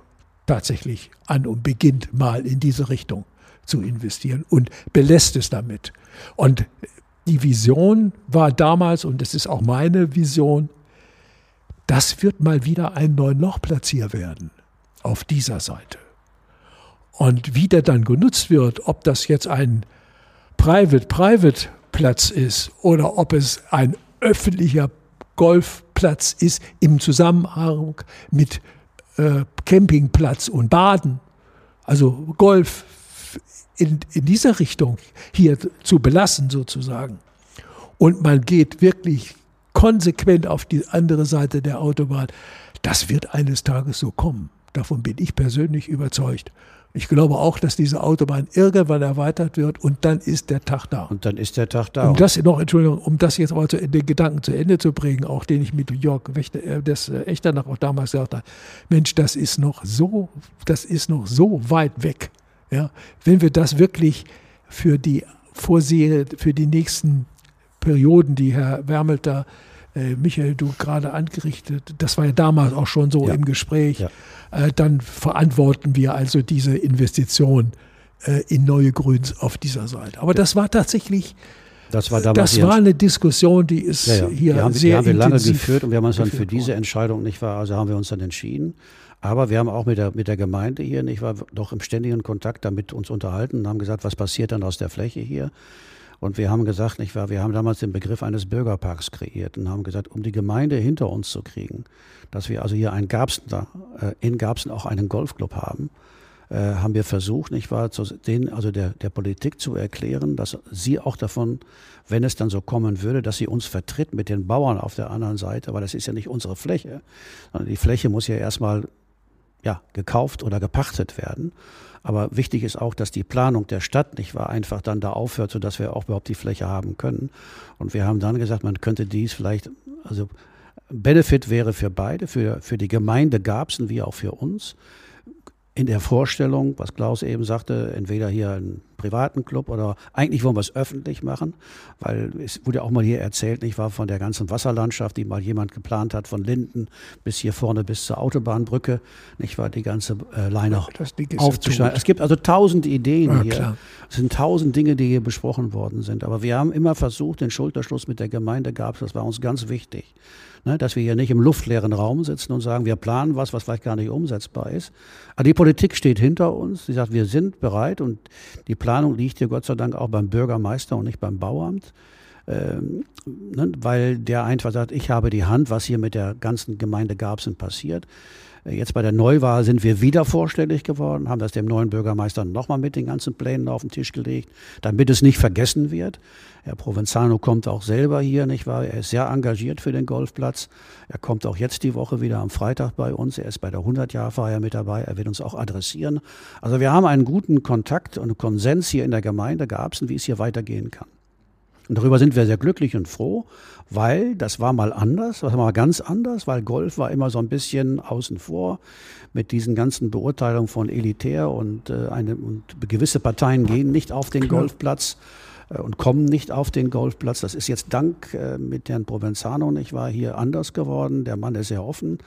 tatsächlich an und beginnt mal in diese Richtung zu investieren und belässt es damit. Und die Vision war damals, und das ist auch meine Vision, das wird mal wieder ein Neun-Loch-Platzier werden auf dieser Seite. Und wie der dann genutzt wird, ob das jetzt ein Private-Private-Platz ist oder ob es ein öffentlicher Golfplatz ist im Zusammenhang mit äh, Campingplatz und Baden, also Golf in, in dieser Richtung hier zu belassen sozusagen. Und man geht wirklich konsequent auf die andere Seite der Autobahn. Das wird eines Tages so kommen. Davon bin ich persönlich überzeugt. Ich glaube auch, dass diese Autobahn irgendwann erweitert wird und dann ist der Tag da. Und dann ist der Tag da. Um das noch, Entschuldigung, um das jetzt aber zu, den Gedanken zu Ende zu bringen, auch den ich mit Jörg äh, des äh, Echternach auch damals gesagt habe, Mensch, das ist noch so, das ist noch so weit weg. Ja, wenn wir das wirklich für die Vorsehe, für die nächsten Perioden, die Herr Wermelter äh, Michael, du gerade angerichtet, das war ja damals auch schon so ja. im Gespräch, ja. äh, dann verantworten wir also diese Investition äh, in neue Grüns auf dieser Seite. Aber ja. das war tatsächlich, das war, das war eine Diskussion, die ist hier die haben, sehr die haben wir lange geführt und wir haben uns dann für diese Entscheidung nicht war, also haben wir uns dann entschieden. Aber wir haben auch mit der, mit der Gemeinde hier, nicht war, doch im ständigen Kontakt damit uns unterhalten und haben gesagt, was passiert dann aus der Fläche hier? Und wir haben gesagt, nicht wahr, wir haben damals den Begriff eines Bürgerparks kreiert und haben gesagt, um die Gemeinde hinter uns zu kriegen, dass wir also hier ein Garbsen, äh, in Garbsen auch einen Golfclub haben, äh, haben wir versucht, nicht wahr, zu den, also der, der Politik zu erklären, dass sie auch davon, wenn es dann so kommen würde, dass sie uns vertritt mit den Bauern auf der anderen Seite, weil das ist ja nicht unsere Fläche, sondern die Fläche muss ja erstmal ja, gekauft oder gepachtet werden. Aber wichtig ist auch, dass die Planung der Stadt nicht war, einfach dann da aufhört, sodass wir auch überhaupt die Fläche haben können. Und wir haben dann gesagt, man könnte dies vielleicht, also Benefit wäre für beide, für, für die Gemeinde Garbsen wie auch für uns. In der Vorstellung, was Klaus eben sagte, entweder hier einen privaten Club oder eigentlich wollen wir es öffentlich machen, weil es wurde ja auch mal hier erzählt, nicht wahr, von der ganzen Wasserlandschaft, die mal jemand geplant hat, von Linden bis hier vorne bis zur Autobahnbrücke, nicht wahr, die ganze äh, Leine aufzuschneiden. Es gibt also tausend Ideen ja, hier. Klar. Es sind tausend Dinge, die hier besprochen worden sind. Aber wir haben immer versucht, den Schulterschluss mit der Gemeinde gab es, das war uns ganz wichtig. Ne, dass wir hier nicht im luftleeren Raum sitzen und sagen, wir planen was, was vielleicht gar nicht umsetzbar ist. Aber die Politik steht hinter uns. Sie sagt, wir sind bereit und die Planung liegt hier Gott sei Dank auch beim Bürgermeister und nicht beim Bauamt. Ähm, ne, weil der einfach sagt, ich habe die Hand, was hier mit der ganzen Gemeinde Garbsen passiert. Jetzt bei der Neuwahl sind wir wieder vorstellig geworden, haben das dem neuen Bürgermeister nochmal mit den ganzen Plänen auf den Tisch gelegt, damit es nicht vergessen wird. Herr Provenzano kommt auch selber hier, nicht wahr? Er ist sehr engagiert für den Golfplatz. Er kommt auch jetzt die Woche wieder am Freitag bei uns. Er ist bei der 100-Jahr-Feier mit dabei. Er wird uns auch adressieren. Also wir haben einen guten Kontakt und Konsens hier in der Gemeinde Garbsen, wie es hier weitergehen kann. Und darüber sind wir sehr glücklich und froh, weil das war mal anders, das war mal ganz anders, weil Golf war immer so ein bisschen außen vor mit diesen ganzen Beurteilungen von elitär und, äh, eine, und gewisse Parteien gehen nicht auf den Golfplatz äh, und kommen nicht auf den Golfplatz. Das ist jetzt dank äh, mit Herrn Provenzano, ich war hier anders geworden. Der Mann ist sehr offen.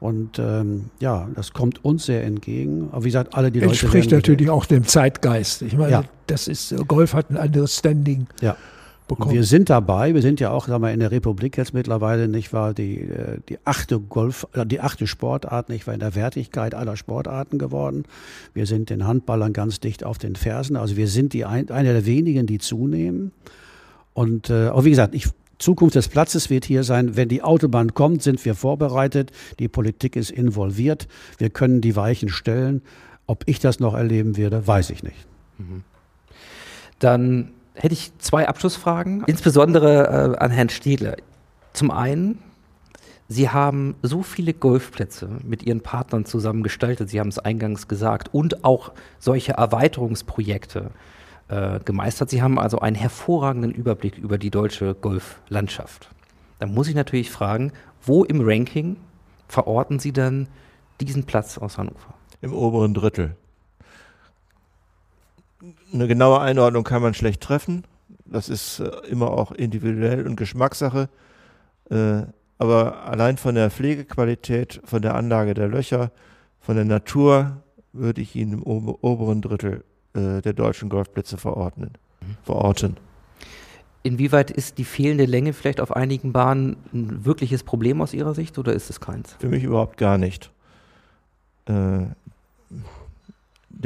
Und ähm, ja, das kommt uns sehr entgegen. Aber wie gesagt, alle die Entspricht Leute. Entspricht natürlich auch dem Zeitgeist. Ich meine, ja. das ist, Golf hat ein anderes Standing. Ja bekommen. Wir sind dabei, wir sind ja auch sagen wir, in der Republik jetzt mittlerweile, nicht wahr, die, äh, die achte Golf, äh, die achte Sportart, nicht wahr, in der Wertigkeit aller Sportarten geworden. Wir sind den Handballern ganz dicht auf den Fersen. Also wir sind die ein, einer der wenigen, die zunehmen. Und äh, auch wie gesagt, ich Zukunft des Platzes wird hier sein, wenn die Autobahn kommt, sind wir vorbereitet, die Politik ist involviert, wir können die Weichen stellen. Ob ich das noch erleben werde, weiß ich nicht. Mhm. Dann hätte ich zwei Abschlussfragen, insbesondere äh, an Herrn Stiedler. Zum einen, Sie haben so viele Golfplätze mit Ihren Partnern zusammen gestaltet, Sie haben es eingangs gesagt, und auch solche Erweiterungsprojekte äh, gemeistert. Sie haben also einen hervorragenden Überblick über die deutsche Golflandschaft. Da muss ich natürlich fragen, wo im Ranking verorten Sie dann diesen Platz aus Hannover? Im oberen Drittel eine genaue Einordnung kann man schlecht treffen. Das ist äh, immer auch individuell und Geschmackssache. Äh, aber allein von der Pflegequalität, von der Anlage der Löcher, von der Natur würde ich ihn im oberen Drittel äh, der deutschen Golfplätze verordnen, verorten. Inwieweit ist die fehlende Länge vielleicht auf einigen Bahnen ein wirkliches Problem aus Ihrer Sicht oder ist es keins? Für mich überhaupt gar nicht. Der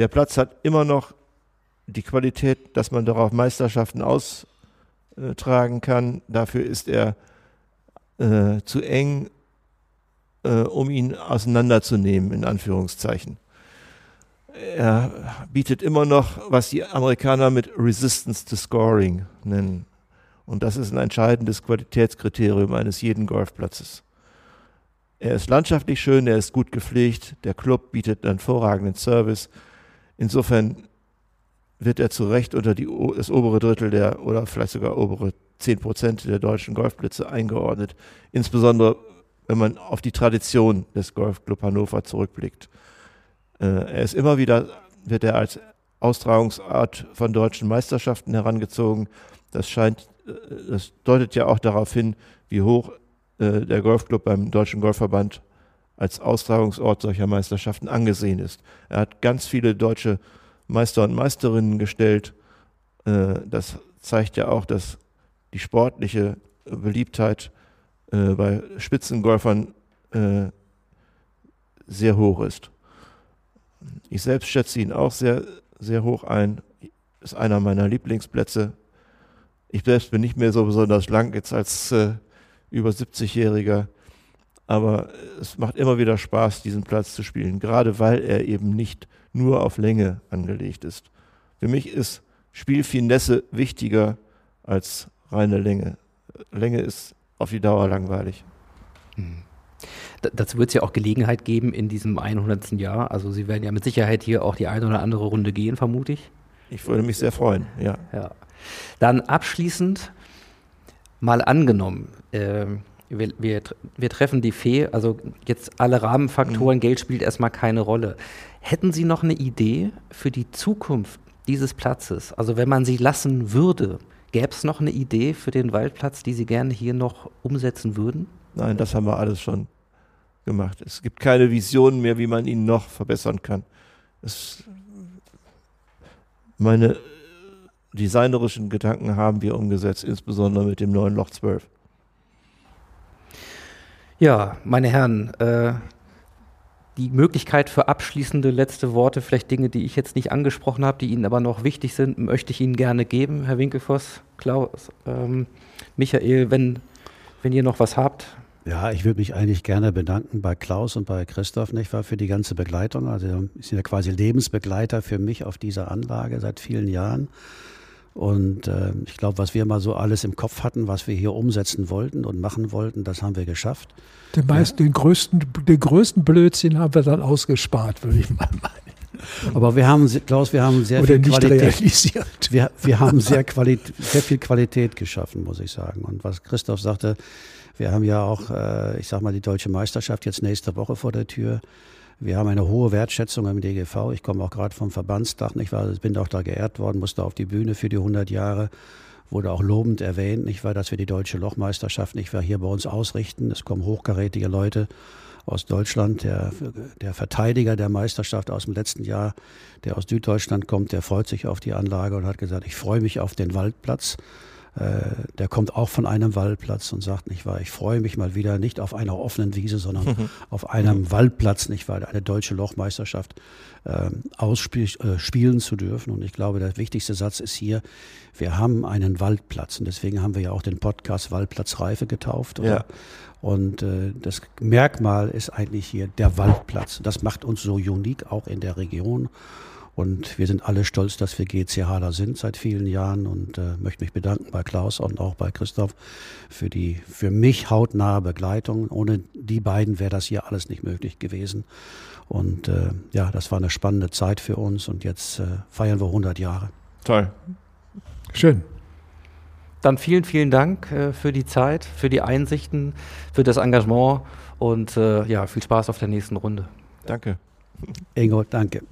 Platz hat immer noch die Qualität, dass man darauf Meisterschaften austragen kann. Dafür ist er äh, zu eng, äh, um ihn auseinanderzunehmen, in Anführungszeichen. Er bietet immer noch, was die Amerikaner mit Resistance to Scoring nennen. Und das ist ein entscheidendes Qualitätskriterium eines jeden Golfplatzes. Er ist landschaftlich schön, er ist gut gepflegt, der Club bietet einen hervorragenden Service. Insofern wird er zu Recht unter die, das obere Drittel der oder vielleicht sogar obere 10 Prozent der deutschen Golfplätze eingeordnet. Insbesondere, wenn man auf die Tradition des Golfclub Hannover zurückblickt. Äh, er ist immer wieder, wird er als Austragungsart von deutschen Meisterschaften herangezogen. Das scheint, äh, das deutet ja auch darauf hin, wie hoch äh, der Golfclub beim Deutschen Golfverband als Austragungsort solcher Meisterschaften angesehen ist. Er hat ganz viele deutsche Meister und Meisterinnen gestellt. Äh, das zeigt ja auch, dass die sportliche Beliebtheit äh, bei Spitzengolfern äh, sehr hoch ist. Ich selbst schätze ihn auch sehr, sehr hoch ein. Ist einer meiner Lieblingsplätze. Ich selbst bin nicht mehr so besonders lang jetzt als äh, über 70-Jähriger, aber es macht immer wieder Spaß, diesen Platz zu spielen, gerade weil er eben nicht nur auf Länge angelegt ist. Für mich ist Spielfinesse wichtiger als reine Länge. Länge ist auf die Dauer langweilig. Mhm. Dazu wird es ja auch Gelegenheit geben in diesem 100. Jahr. Also Sie werden ja mit Sicherheit hier auch die eine oder andere Runde gehen, vermute ich. Ich würde mich sehr freuen, ja. ja. Dann abschließend mal angenommen, äh, wir, wir, wir, treffen die Fee, also jetzt alle Rahmenfaktoren, mhm. Geld spielt erstmal keine Rolle. Hätten Sie noch eine Idee für die Zukunft dieses Platzes? Also wenn man sie lassen würde, gäbe es noch eine Idee für den Waldplatz, die Sie gerne hier noch umsetzen würden? Nein, das haben wir alles schon gemacht. Es gibt keine Visionen mehr, wie man ihn noch verbessern kann. Es, meine designerischen Gedanken haben wir umgesetzt, insbesondere mit dem neuen Loch 12. Ja, meine Herren, äh, die Möglichkeit für abschließende letzte Worte, vielleicht Dinge, die ich jetzt nicht angesprochen habe, die Ihnen aber noch wichtig sind, möchte ich Ihnen gerne geben, Herr Winkelfoss, Klaus, ähm, Michael, wenn, wenn ihr noch was habt. Ja, ich würde mich eigentlich gerne bedanken bei Klaus und bei Christoph, nicht wahr, für die ganze Begleitung. Also, Sie sind ja quasi Lebensbegleiter für mich auf dieser Anlage seit vielen Jahren. Und äh, ich glaube, was wir mal so alles im Kopf hatten, was wir hier umsetzen wollten und machen wollten, das haben wir geschafft. Den, meisten, ja. den, größten, den größten Blödsinn haben wir dann ausgespart, würde ich mal meinen. Aber wir haben, Klaus, wir haben sehr Oder viel Qualität. Realisiert. Wir, wir haben sehr, Qualität, sehr viel Qualität geschaffen, muss ich sagen. Und was Christoph sagte, wir haben ja auch, äh, ich sag mal, die deutsche Meisterschaft jetzt nächste Woche vor der Tür. Wir haben eine hohe Wertschätzung im DGV. Ich komme auch gerade vom Verbandstag? Ich bin auch da geehrt worden, musste auf die Bühne für die 100 Jahre. Wurde auch lobend erwähnt, nicht wahr, dass wir die deutsche Lochmeisterschaft nicht wahr, hier bei uns ausrichten. Es kommen hochkarätige Leute aus Deutschland. Der, der Verteidiger der Meisterschaft aus dem letzten Jahr, der aus Süddeutschland kommt, der freut sich auf die Anlage und hat gesagt, ich freue mich auf den Waldplatz. Äh, der kommt auch von einem Waldplatz und sagt, nicht wahr, ich freue mich mal wieder nicht auf einer offenen Wiese, sondern mhm. auf einem Waldplatz, nicht wahr, eine deutsche Lochmeisterschaft äh, ausspielen äh, zu dürfen. Und ich glaube, der wichtigste Satz ist hier, wir haben einen Waldplatz und deswegen haben wir ja auch den Podcast Waldplatzreife getauft. Oder? Ja. Und äh, das Merkmal ist eigentlich hier der Waldplatz. Das macht uns so unique auch in der Region. Und wir sind alle stolz, dass wir GCHler sind seit vielen Jahren und äh, möchte mich bedanken bei Klaus und auch bei Christoph für die für mich hautnahe Begleitung. Ohne die beiden wäre das hier alles nicht möglich gewesen. Und äh, ja, das war eine spannende Zeit für uns und jetzt äh, feiern wir 100 Jahre. Toll. Schön. Dann vielen, vielen Dank äh, für die Zeit, für die Einsichten, für das Engagement und äh, ja, viel Spaß auf der nächsten Runde. Danke. Ingo, danke.